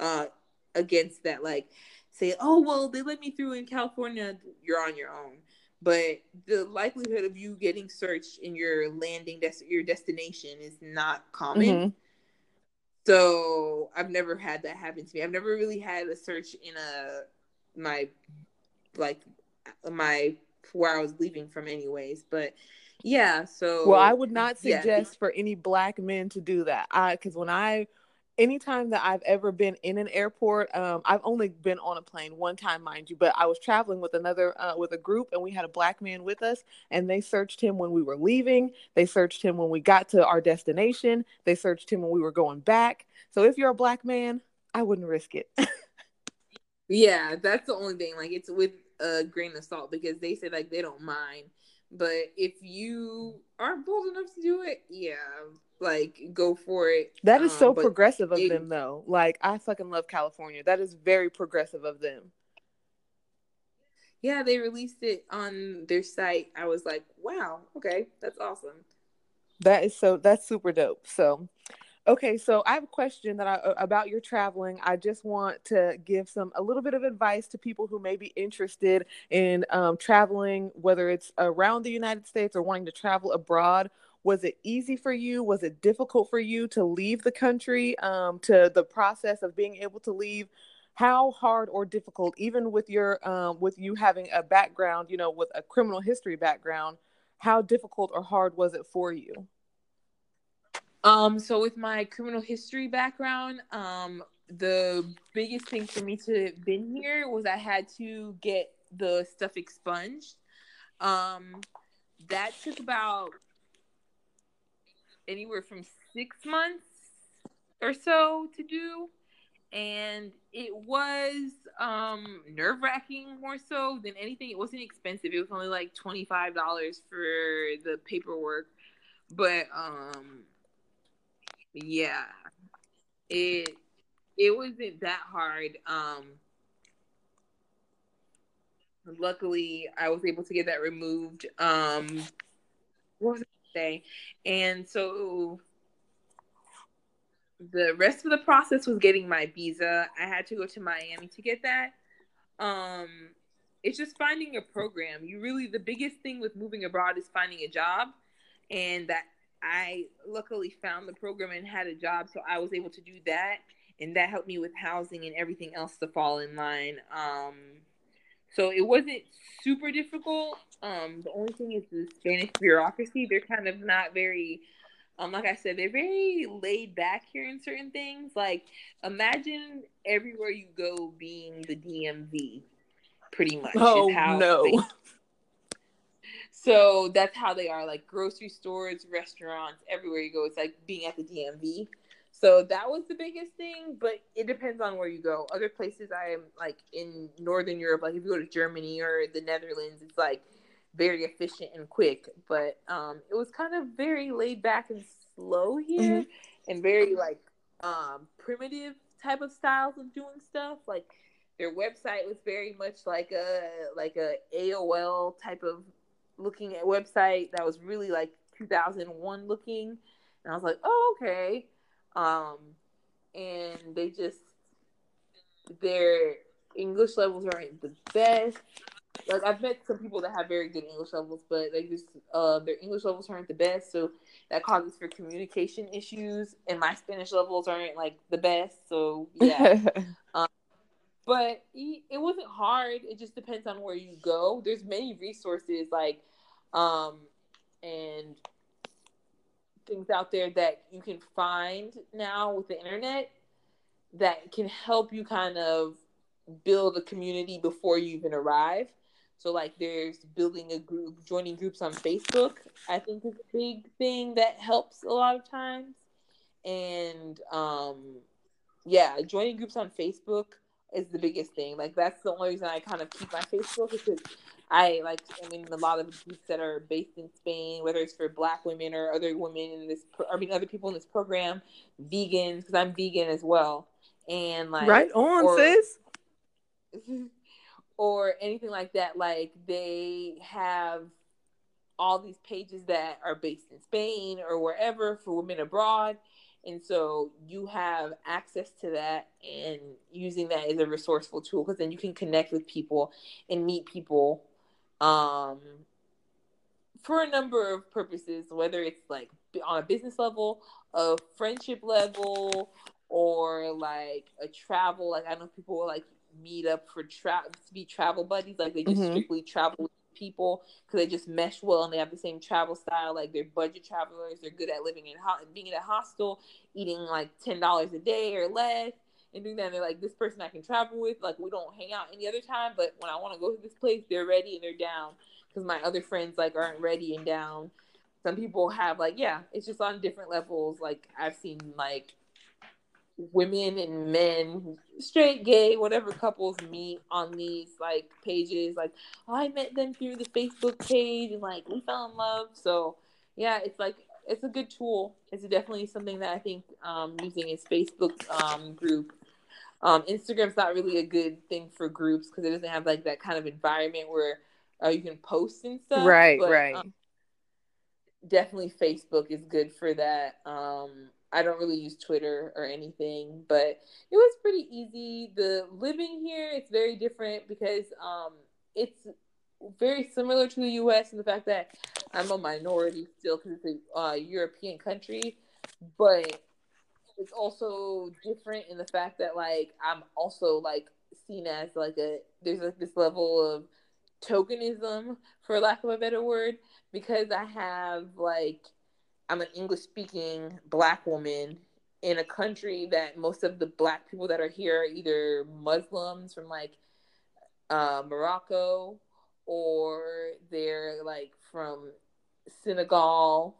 uh, against that. Like, say, oh well, they let me through in California. You're on your own. But the likelihood of you getting searched in your landing des- your destination is not common. Mm-hmm. So I've never had that happen to me. I've never really had a search in a my like my where I was leaving from anyways. But yeah, so well, I would not suggest yeah. for any black men to do that. I because when I anytime that I've ever been in an airport, um, I've only been on a plane one time, mind you, but I was traveling with another uh, with a group, and we had a black man with us, and they searched him when we were leaving. They searched him when we got to our destination. They searched him when we were going back. So if you're a black man, I wouldn't risk it. yeah, that's the only thing. Like it's with a grain of salt because they say like they don't mind. But if you aren't bold enough to do it, yeah, like go for it. That is um, so progressive of it, them though. Like I fucking love California. That is very progressive of them. Yeah, they released it on their site. I was like, wow, okay, that's awesome. That is so that's super dope. So Okay, so I have a question that I about your traveling. I just want to give some a little bit of advice to people who may be interested in um, traveling, whether it's around the United States or wanting to travel abroad. Was it easy for you? Was it difficult for you to leave the country? Um, to the process of being able to leave, how hard or difficult, even with your um, with you having a background, you know, with a criminal history background, how difficult or hard was it for you? Um, so with my criminal history background, um, the biggest thing for me to have been here was I had to get the stuff expunged. Um, that took about anywhere from six months or so to do. And it was um, nerve wracking more so than anything. It wasn't expensive. It was only like $25 for the paperwork. But um, yeah it it wasn't that hard um luckily i was able to get that removed um what was it say and so the rest of the process was getting my visa. I had to go to miami to get that. Um it's just finding a program. You really the biggest thing with moving abroad is finding a job. And that I luckily found the program and had a job, so I was able to do that, and that helped me with housing and everything else to fall in line. Um, so it wasn't super difficult. Um, the only thing is the Spanish bureaucracy; they're kind of not very, um, like I said, they're very laid back here in certain things. Like imagine everywhere you go being the DMV, pretty much. Oh no. They, so that's how they are like grocery stores, restaurants, everywhere you go. It's like being at the DMV. So that was the biggest thing, but it depends on where you go. Other places I am like in Northern Europe, like if you go to Germany or the Netherlands, it's like very efficient and quick. But um, it was kind of very laid back and slow here, mm-hmm. and very like um, primitive type of styles of doing stuff. Like their website was very much like a like a AOL type of looking at website that was really like 2001 looking, and I was like, oh okay. Um, and they just their English levels aren't the best. Like I've met some people that have very good English levels, but they just uh, their English levels aren't the best, so that causes for communication issues. And my Spanish levels aren't like the best, so yeah. um, but it wasn't hard. It just depends on where you go. There's many resources like um, and things out there that you can find now with the internet that can help you kind of build a community before you even arrive. So like there's building a group, joining groups on Facebook, I think is a big thing that helps a lot of times. And um yeah, joining groups on Facebook is the biggest thing. Like that's the only reason I kind of keep my Facebook because I like, I mean, a lot of groups that are based in Spain, whether it's for Black women or other women in this, I mean, other people in this program, vegans, because I'm vegan as well, and like, right on, or, sis, or anything like that. Like they have all these pages that are based in Spain or wherever for women abroad. And so you have access to that and using that as a resourceful tool because then you can connect with people and meet people um, for a number of purposes, whether it's like on a business level, a friendship level, or like a travel. Like I know people like meet up for travel to be travel buddies. Like they just mm-hmm. strictly travel with people because they just mesh well and they have the same travel style. Like they're budget travelers. They're good at living in ho- being in a hostel, eating like ten dollars a day or less, and doing that. And they're like, this person I can travel with. Like we don't hang out any other time, but when I want to go to this place, they're ready and they're down. Because my other friends like aren't ready and down. Some people have like yeah, it's just on different levels. Like I've seen like women and men, straight, gay, whatever couples meet on these like pages. Like, oh, I met them through the Facebook page and like we fell in love. So yeah, it's like it's a good tool. It's definitely something that I think um, using is Facebook um, group. Um, Instagram's not really a good thing for groups because it doesn't have like that kind of environment where uh, you can post and stuff. Right, but, right. Um, definitely Facebook is good for that. Um, I don't really use Twitter or anything, but it was pretty easy. The living here it's very different because um it's very similar to the U.S. in the fact that I'm a minority still because it's a uh, European country, but it's also different in the fact that like I'm also like seen as like a there's like this level of tokenism for lack of a better word because I have like I'm an English speaking black woman in a country that most of the black people that are here are either Muslims from like uh, Morocco or they're like from Senegal.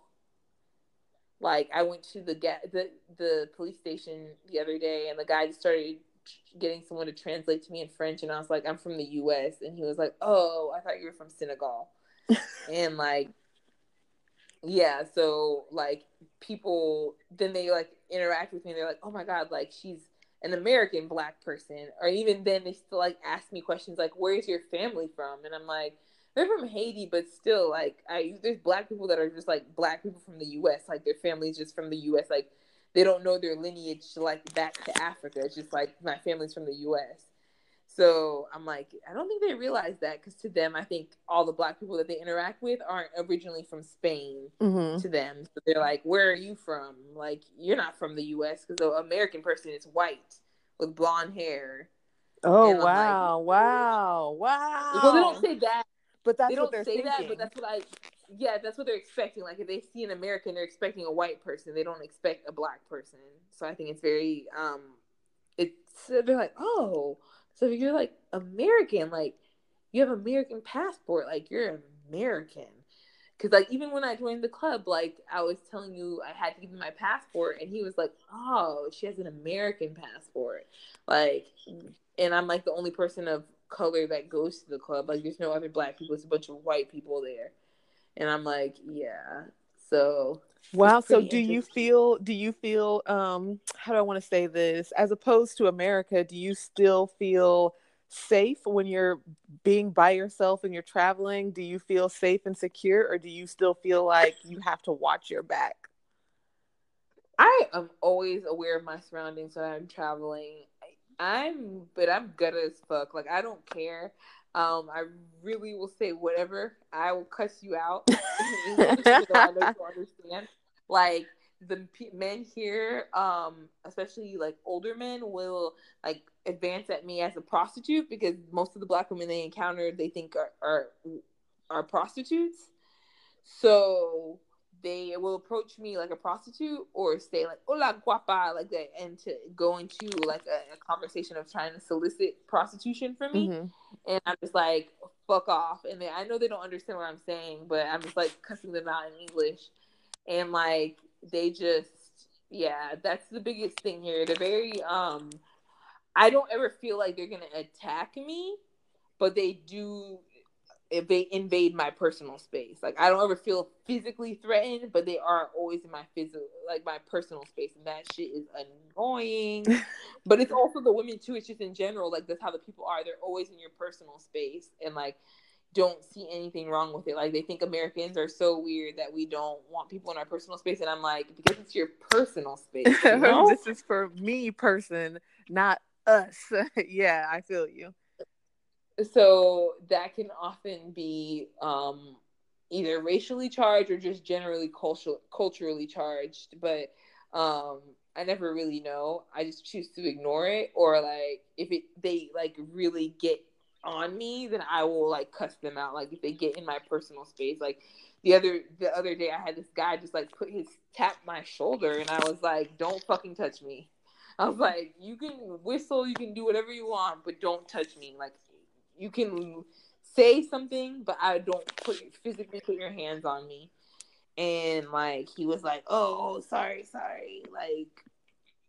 Like I went to the the the police station the other day and the guy just started getting someone to translate to me in French and I was like I'm from the US and he was like oh I thought you were from Senegal and like yeah so like people then they like interact with me they're like oh my god like she's an american black person or even then they still like ask me questions like where's your family from? And i'm like they're from haiti but still like i there's black people that are just like black people from the us like their family's just from the us like they don't know their lineage like back to africa it's just like my family's from the us so I'm like, I don't think they realize that because to them, I think all the black people that they interact with aren't originally from Spain mm-hmm. to them. So they're like, where are you from? Like, you're not from the U.S. because the American person is white with blonde hair. Oh wow, like, wow, wow. Well, they don't say that, but that's they don't say thinking. that. But that's what I, yeah, that's what they're expecting. Like if they see an American, they're expecting a white person. They don't expect a black person. So I think it's very, um, it's they're like, oh so if you're like American, like you have American passport, like you're American. Cause like even when I joined the club, like I was telling you I had to give him my passport and he was like, Oh, she has an American passport. Like and I'm like the only person of color that goes to the club. Like there's no other black people, it's a bunch of white people there. And I'm like, Yeah. So Wow. So do you feel do you feel um how do I want to say this? As opposed to America, do you still feel safe when you're being by yourself and you're traveling? Do you feel safe and secure or do you still feel like you have to watch your back? I am always aware of my surroundings when I'm traveling. I'm but I'm good as fuck. Like I don't care. Um, I really will say whatever. I will cuss you out. I know you understand. Like the p- men here, um, especially like older men, will like advance at me as a prostitute because most of the black women they encounter they think are are, are prostitutes. So they will approach me like a prostitute or say like hola guapa like that and to go into like a, a conversation of trying to solicit prostitution for me. Mm-hmm. and i'm just like fuck off. And they, i know they don't understand what i'm saying but i'm just like cussing them out in english. And like they just yeah that's the biggest thing here. They're very um i don't ever feel like they're gonna attack me but they do invade, invade my personal space like i don't ever feel physically threatened but they are always in my physical like my personal space and that shit is annoying but it's also the women too it's just in general like that's how the people are they're always in your personal space and like don't see anything wrong with it. Like they think Americans are so weird that we don't want people in our personal space, and I'm like, because it's your personal space. You know? this is for me, person, not us. yeah, I feel you. So that can often be um, either racially charged or just generally cultural, culturally charged. But um, I never really know. I just choose to ignore it, or like if it they like really get on me, then I will like cuss them out. Like if they get in my personal space, like the other the other day I had this guy just like put his tap my shoulder and I was like, Don't fucking touch me. I was like, You can whistle, you can do whatever you want, but don't touch me. Like you can say something, but I don't put physically put your hands on me. And like he was like, Oh, sorry, sorry. Like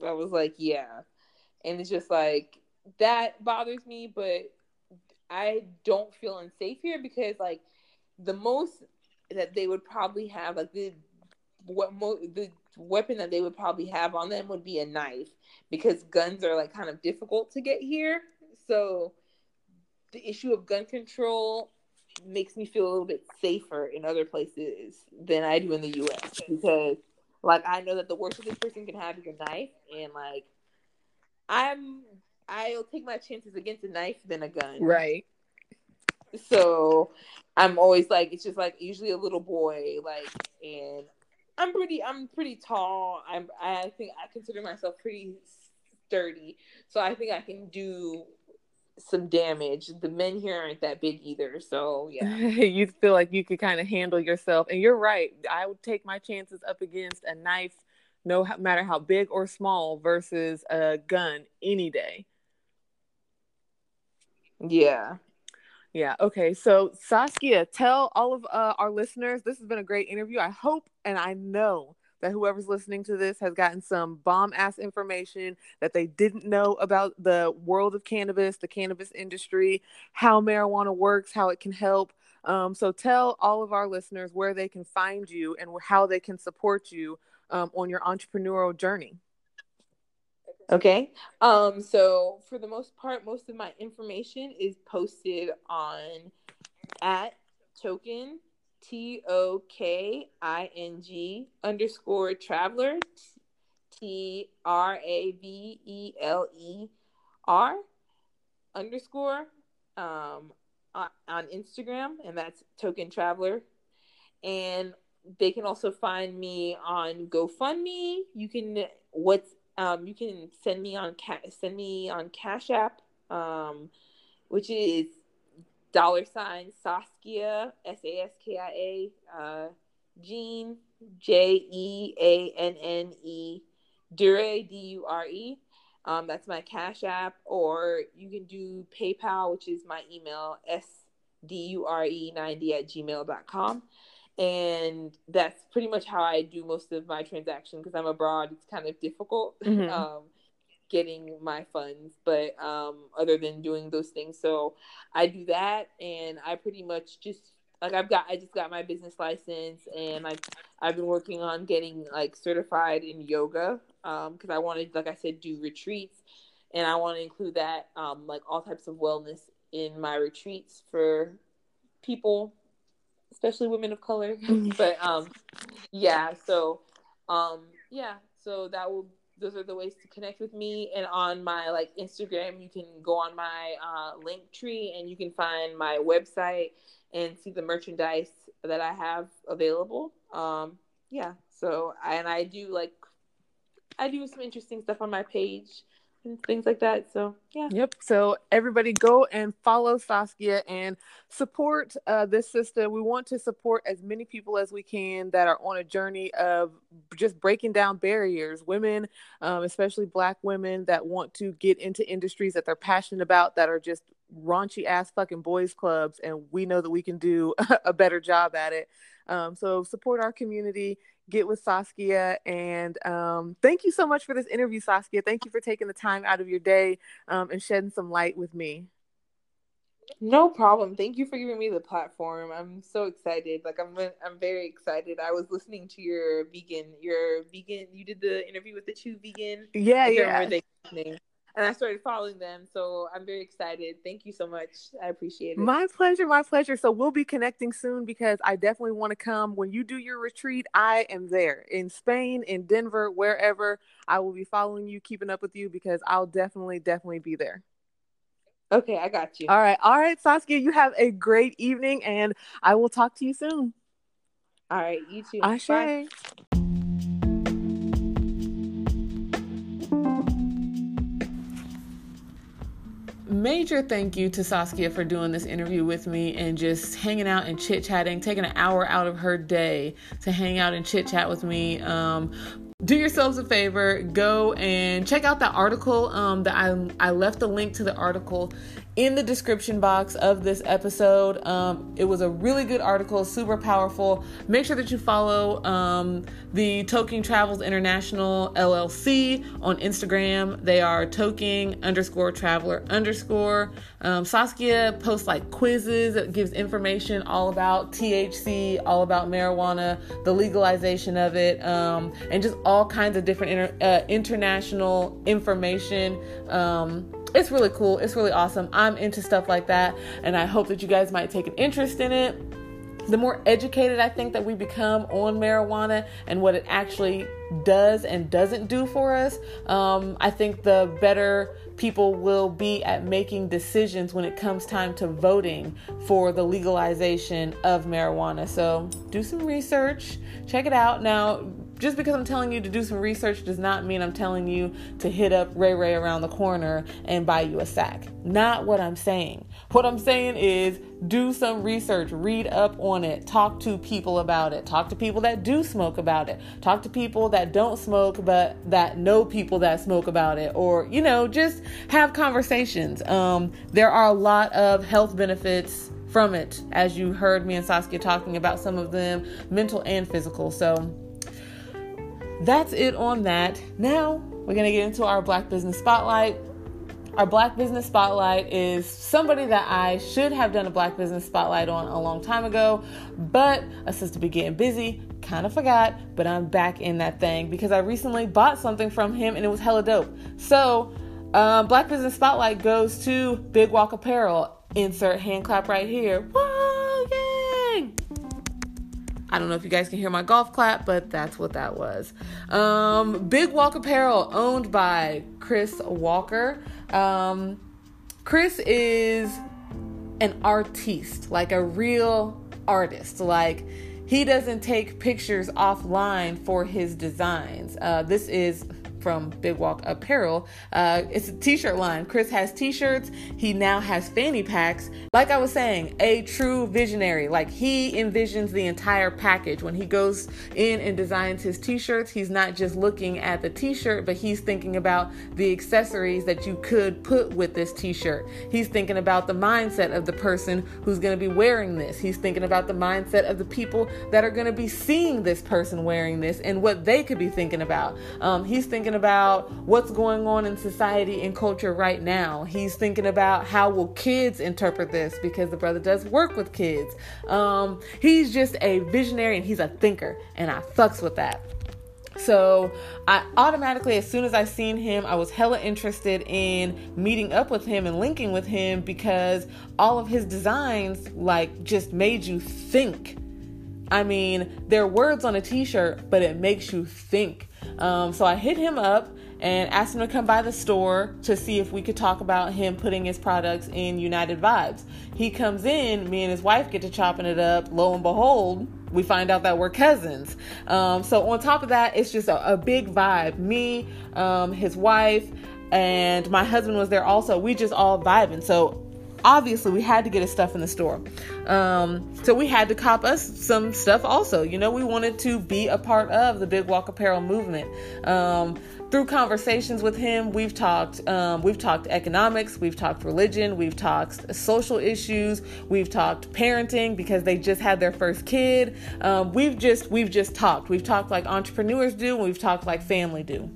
I was like, Yeah. And it's just like that bothers me, but I don't feel unsafe here because like the most that they would probably have like the what mo- the weapon that they would probably have on them would be a knife because guns are like kind of difficult to get here. So the issue of gun control makes me feel a little bit safer in other places than I do in the US because like I know that the worst that this person can have is a knife and like I'm I'll take my chances against a knife than a gun. Right. So I'm always like, it's just like usually a little boy, like, and I'm pretty, I'm pretty tall. I'm, I think I consider myself pretty sturdy, so I think I can do some damage. The men here aren't that big either, so yeah. you feel like you could kind of handle yourself, and you're right. I would take my chances up against a knife, no matter how big or small, versus a gun any day. Yeah. Yeah. Okay. So Saskia, tell all of uh, our listeners this has been a great interview. I hope and I know that whoever's listening to this has gotten some bomb ass information that they didn't know about the world of cannabis, the cannabis industry, how marijuana works, how it can help. Um, so tell all of our listeners where they can find you and how they can support you um, on your entrepreneurial journey. Okay. Um, so for the most part, most of my information is posted on at toking T O K I N G underscore traveler T R A V E L E R underscore um on, on Instagram and that's toking traveler and they can also find me on GoFundMe. You can what's um, you can send me on send me on Cash App, um, which is dollar sign Saskia S A S K I A uh, Jeanne J E A N N E Dure D U R E. Um, that's my Cash App, or you can do PayPal, which is my email s d u r e 90 at gmail.com and that's pretty much how I do most of my transactions because I'm abroad. It's kind of difficult mm-hmm. um, getting my funds, but um, other than doing those things, so I do that, and I pretty much just like I've got I just got my business license, and like I've been working on getting like certified in yoga because um, I wanted, like I said, do retreats, and I want to include that um, like all types of wellness in my retreats for people especially women of color. Mm-hmm. but um, yeah. So um, yeah. So that will. Those are the ways to connect with me. And on my like Instagram, you can go on my uh, link tree and you can find my website and see the merchandise that I have available. Um, yeah. So and I do like I do some interesting stuff on my page and things like that. So yeah. Yep. So everybody go and follow Saskia and support uh, this sister. We want to support as many people as we can that are on a journey of just breaking down barriers. Women, um, especially Black women, that want to get into industries that they're passionate about that are just raunchy ass fucking boys clubs, and we know that we can do a better job at it. Um, so support our community get with Saskia. And um, thank you so much for this interview, Saskia. Thank you for taking the time out of your day um, and shedding some light with me. No problem. Thank you for giving me the platform. I'm so excited. Like I'm I'm very excited. I was listening to your vegan your vegan you did the interview with the two vegan. Yeah, yeah and I started following them. So I'm very excited. Thank you so much. I appreciate it. My pleasure. My pleasure. So we'll be connecting soon because I definitely want to come. When you do your retreat, I am there in Spain, in Denver, wherever. I will be following you, keeping up with you because I'll definitely, definitely be there. Okay, I got you. All right. All right, Saskia, you have a great evening and I will talk to you soon. All right, you too. Ashe. Bye. Major thank you to Saskia for doing this interview with me and just hanging out and chit chatting, taking an hour out of her day to hang out and chit chat with me. Um, do yourselves a favor go and check out that article um, that I, I left the link to the article in the description box of this episode. Um, it was a really good article, super powerful. Make sure that you follow um, the Toking Travels International LLC on Instagram. They are Toking underscore traveler underscore. Um, Saskia posts like quizzes gives information all about THC, all about marijuana, the legalization of it, um, and just all kinds of different inter- uh, international information. It's really cool. It's really awesome. I'm into stuff like that, and I hope that you guys might take an interest in it. The more educated I think that we become on marijuana and what it actually does and doesn't do for us, um, I think the better people will be at making decisions when it comes time to voting for the legalization of marijuana. So do some research, check it out. Now, just because I'm telling you to do some research does not mean I'm telling you to hit up Ray Ray around the corner and buy you a sack. Not what I'm saying. What I'm saying is do some research, read up on it, talk to people about it, talk to people that do smoke about it, talk to people that don't smoke but that know people that smoke about it, or you know, just have conversations. Um, there are a lot of health benefits from it, as you heard me and Saskia talking about some of them, mental and physical. So that's it on that. Now we're going to get into our Black Business Spotlight. Our Black Business Spotlight is somebody that I should have done a Black Business Spotlight on a long time ago, but a sister be getting busy, kind of forgot, but I'm back in that thing because I recently bought something from him and it was hella dope. So, um, Black Business Spotlight goes to Big Walk Apparel. Insert hand clap right here. Yay! I don't know if you guys can hear my golf clap, but that's what that was. Um, Big Walk Apparel, owned by Chris Walker. Um, Chris is an artiste, like a real artist. Like he doesn't take pictures offline for his designs. Uh, this is from Big Walk Apparel. Uh, it's a t-shirt line. Chris has t-shirts. He now has fanny packs. Like I was saying, a true visionary. Like he envisions the entire package. When he goes in and designs his t-shirts, he's not just looking at the t-shirt, but he's thinking about the accessories that you could put with this t-shirt. He's thinking about the mindset of the person who's going to be wearing this. He's thinking about the mindset of the people that are going to be seeing this person wearing this and what they could be thinking about. Um, he's thinking thinking about what's going on in society and culture right now. He's thinking about how will kids interpret this because the brother does work with kids. Um, he's just a visionary and he's a thinker, and I fucks with that. So I automatically, as soon as I seen him, I was hella interested in meeting up with him and linking with him because all of his designs like just made you think. I mean, they're words on a t-shirt, but it makes you think. Um, so I hit him up and asked him to come by the store to see if we could talk about him putting his products in United Vibes. He comes in, me and his wife get to chopping it up. Lo and behold, we find out that we're cousins. Um, so on top of that, it's just a, a big vibe. Me, um, his wife, and my husband was there also. We just all vibing. So obviously we had to get his stuff in the store. Um, so we had to cop us some stuff also. You know, we wanted to be a part of the Big Walk Apparel movement. Um, through conversations with him, we've talked um, we've talked economics, we've talked religion, we've talked social issues, we've talked parenting because they just had their first kid. Um, we've just we've just talked. We've talked like entrepreneurs do, and we've talked like family do.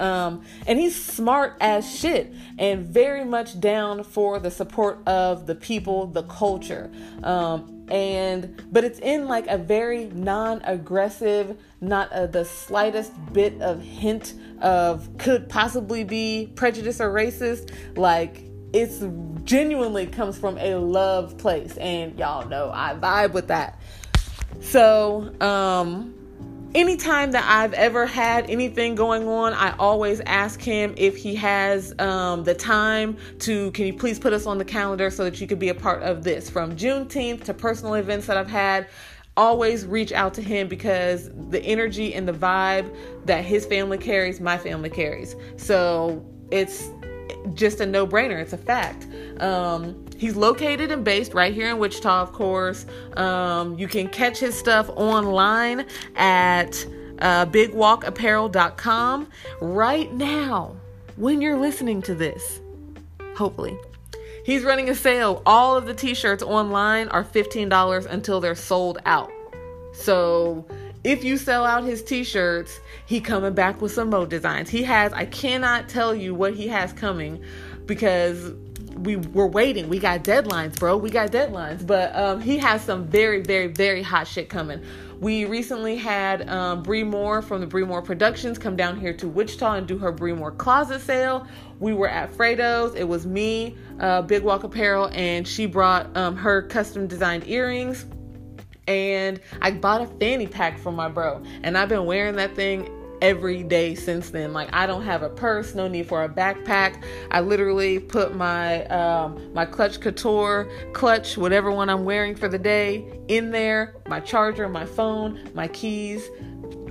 Um, and he's smart as shit and very much down for the support of the people, the culture. Um, and but it's in like a very non-aggressive, not a, the slightest bit of hint of could possibly be prejudice or racist. Like it's genuinely comes from a love place, and y'all know I vibe with that. So, um, anytime that I've ever had anything going on, I always ask him if he has um, the time to, can you please put us on the calendar so that you could be a part of this? From Juneteenth to personal events that I've had, always reach out to him because the energy and the vibe that his family carries, my family carries. So it's just a no brainer. It's a fact. Um, he's located and based right here in Wichita, of course. Um, you can catch his stuff online at uh, bigwalkapparel.com right now when you're listening to this. Hopefully. He's running a sale. All of the t shirts online are $15 until they're sold out. So if you sell out his t-shirts, he coming back with some more designs. He has I cannot tell you what he has coming because we were waiting. We got deadlines, bro. We got deadlines. But um, he has some very, very, very hot shit coming. We recently had um, Bree Moore from the Bree Moore Productions come down here to Wichita and do her Bree Moore closet sale. We were at Fredo's. It was me, uh, Big Walk Apparel, and she brought um, her custom designed earrings. And I bought a fanny pack for my bro, and I've been wearing that thing every day since then. Like I don't have a purse, no need for a backpack. I literally put my um, my clutch couture clutch, whatever one I'm wearing for the day, in there. My charger, my phone, my keys,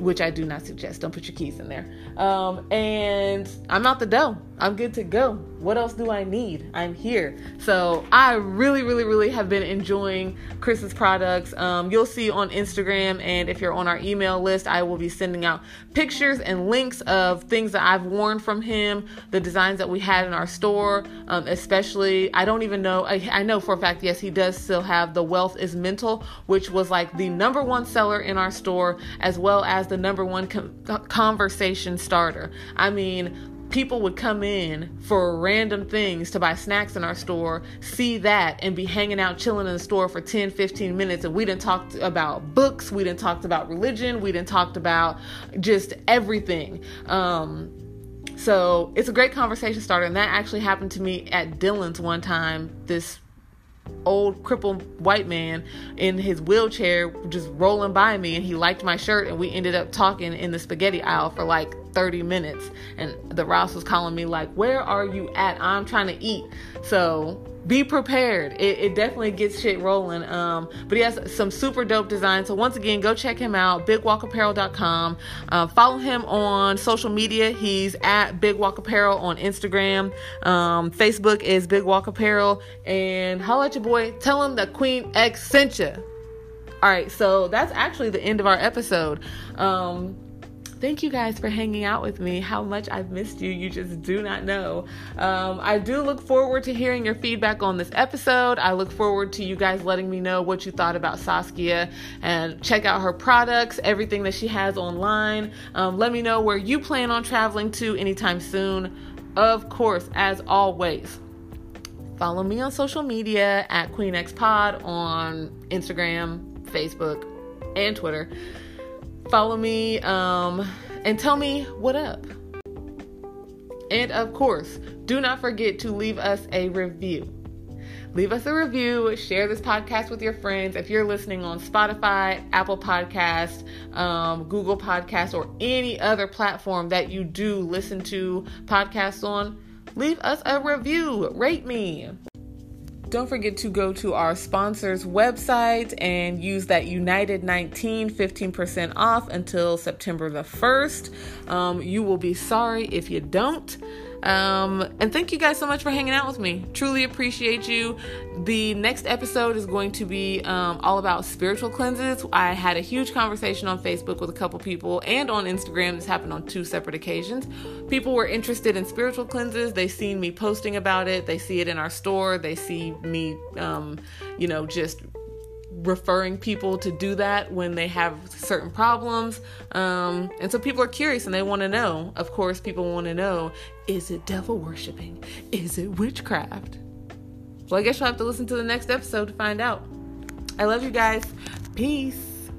which I do not suggest. Don't put your keys in there. Um, and I'm out the dough. I'm good to go. What else do I need? I'm here. So I really, really, really have been enjoying Chris's products. Um, you'll see on Instagram, and if you're on our email list, I will be sending out pictures and links of things that I've worn from him, the designs that we had in our store. Um, especially, I don't even know. I, I know for a fact, yes, he does still have the Wealth is Mental, which was like the number one seller in our store, as well as the number one com- conversation starter. I mean, people would come in for random things to buy snacks in our store, see that, and be hanging out, chilling in the store for 10, 15 minutes. And we didn't talk about books, we didn't talk about religion, we didn't talk about just everything. Um, so it's a great conversation starter, and that actually happened to me at Dillons one time. This old crippled white man in his wheelchair just rolling by me and he liked my shirt and we ended up talking in the spaghetti aisle for like 30 minutes and the Rouse was calling me like where are you at? I'm trying to eat. So be prepared. It, it definitely gets shit rolling um, but he has some super dope designs. So once again go check him out bigwalkapparel.com uh, follow him on social media. He's at big walk apparel on instagram. Um, facebook is big walk apparel and holla at your boy. Tell him that queen x sent you all right so that's actually the end of our episode. Um, thank you guys for hanging out with me. How much I've missed you, you just do not know. Um, I do look forward to hearing your feedback on this episode. I look forward to you guys letting me know what you thought about Saskia and check out her products, everything that she has online. Um, let me know where you plan on traveling to anytime soon. Of course, as always, follow me on social media at QueenXPod on Instagram, Facebook, and Twitter follow me um, and tell me what up. And of course, do not forget to leave us a review. Leave us a review, share this podcast with your friends. If you're listening on Spotify, Apple Podcast, um, Google Podcast, or any other platform that you do listen to podcasts on, leave us a review. Rate me. Don't forget to go to our sponsor's website and use that United 19 15% off until September the 1st. Um, you will be sorry if you don't. Um, and thank you guys so much for hanging out with me. Truly appreciate you. The next episode is going to be um, all about spiritual cleanses. I had a huge conversation on Facebook with a couple people and on Instagram. This happened on two separate occasions. People were interested in spiritual cleanses. They seen me posting about it. They see it in our store. They see me, um, you know, just referring people to do that when they have certain problems. Um, and so people are curious and they want to know. Of course, people want to know is it devil worshiping? Is it witchcraft? Well, I guess you'll have to listen to the next episode to find out. I love you guys. Peace.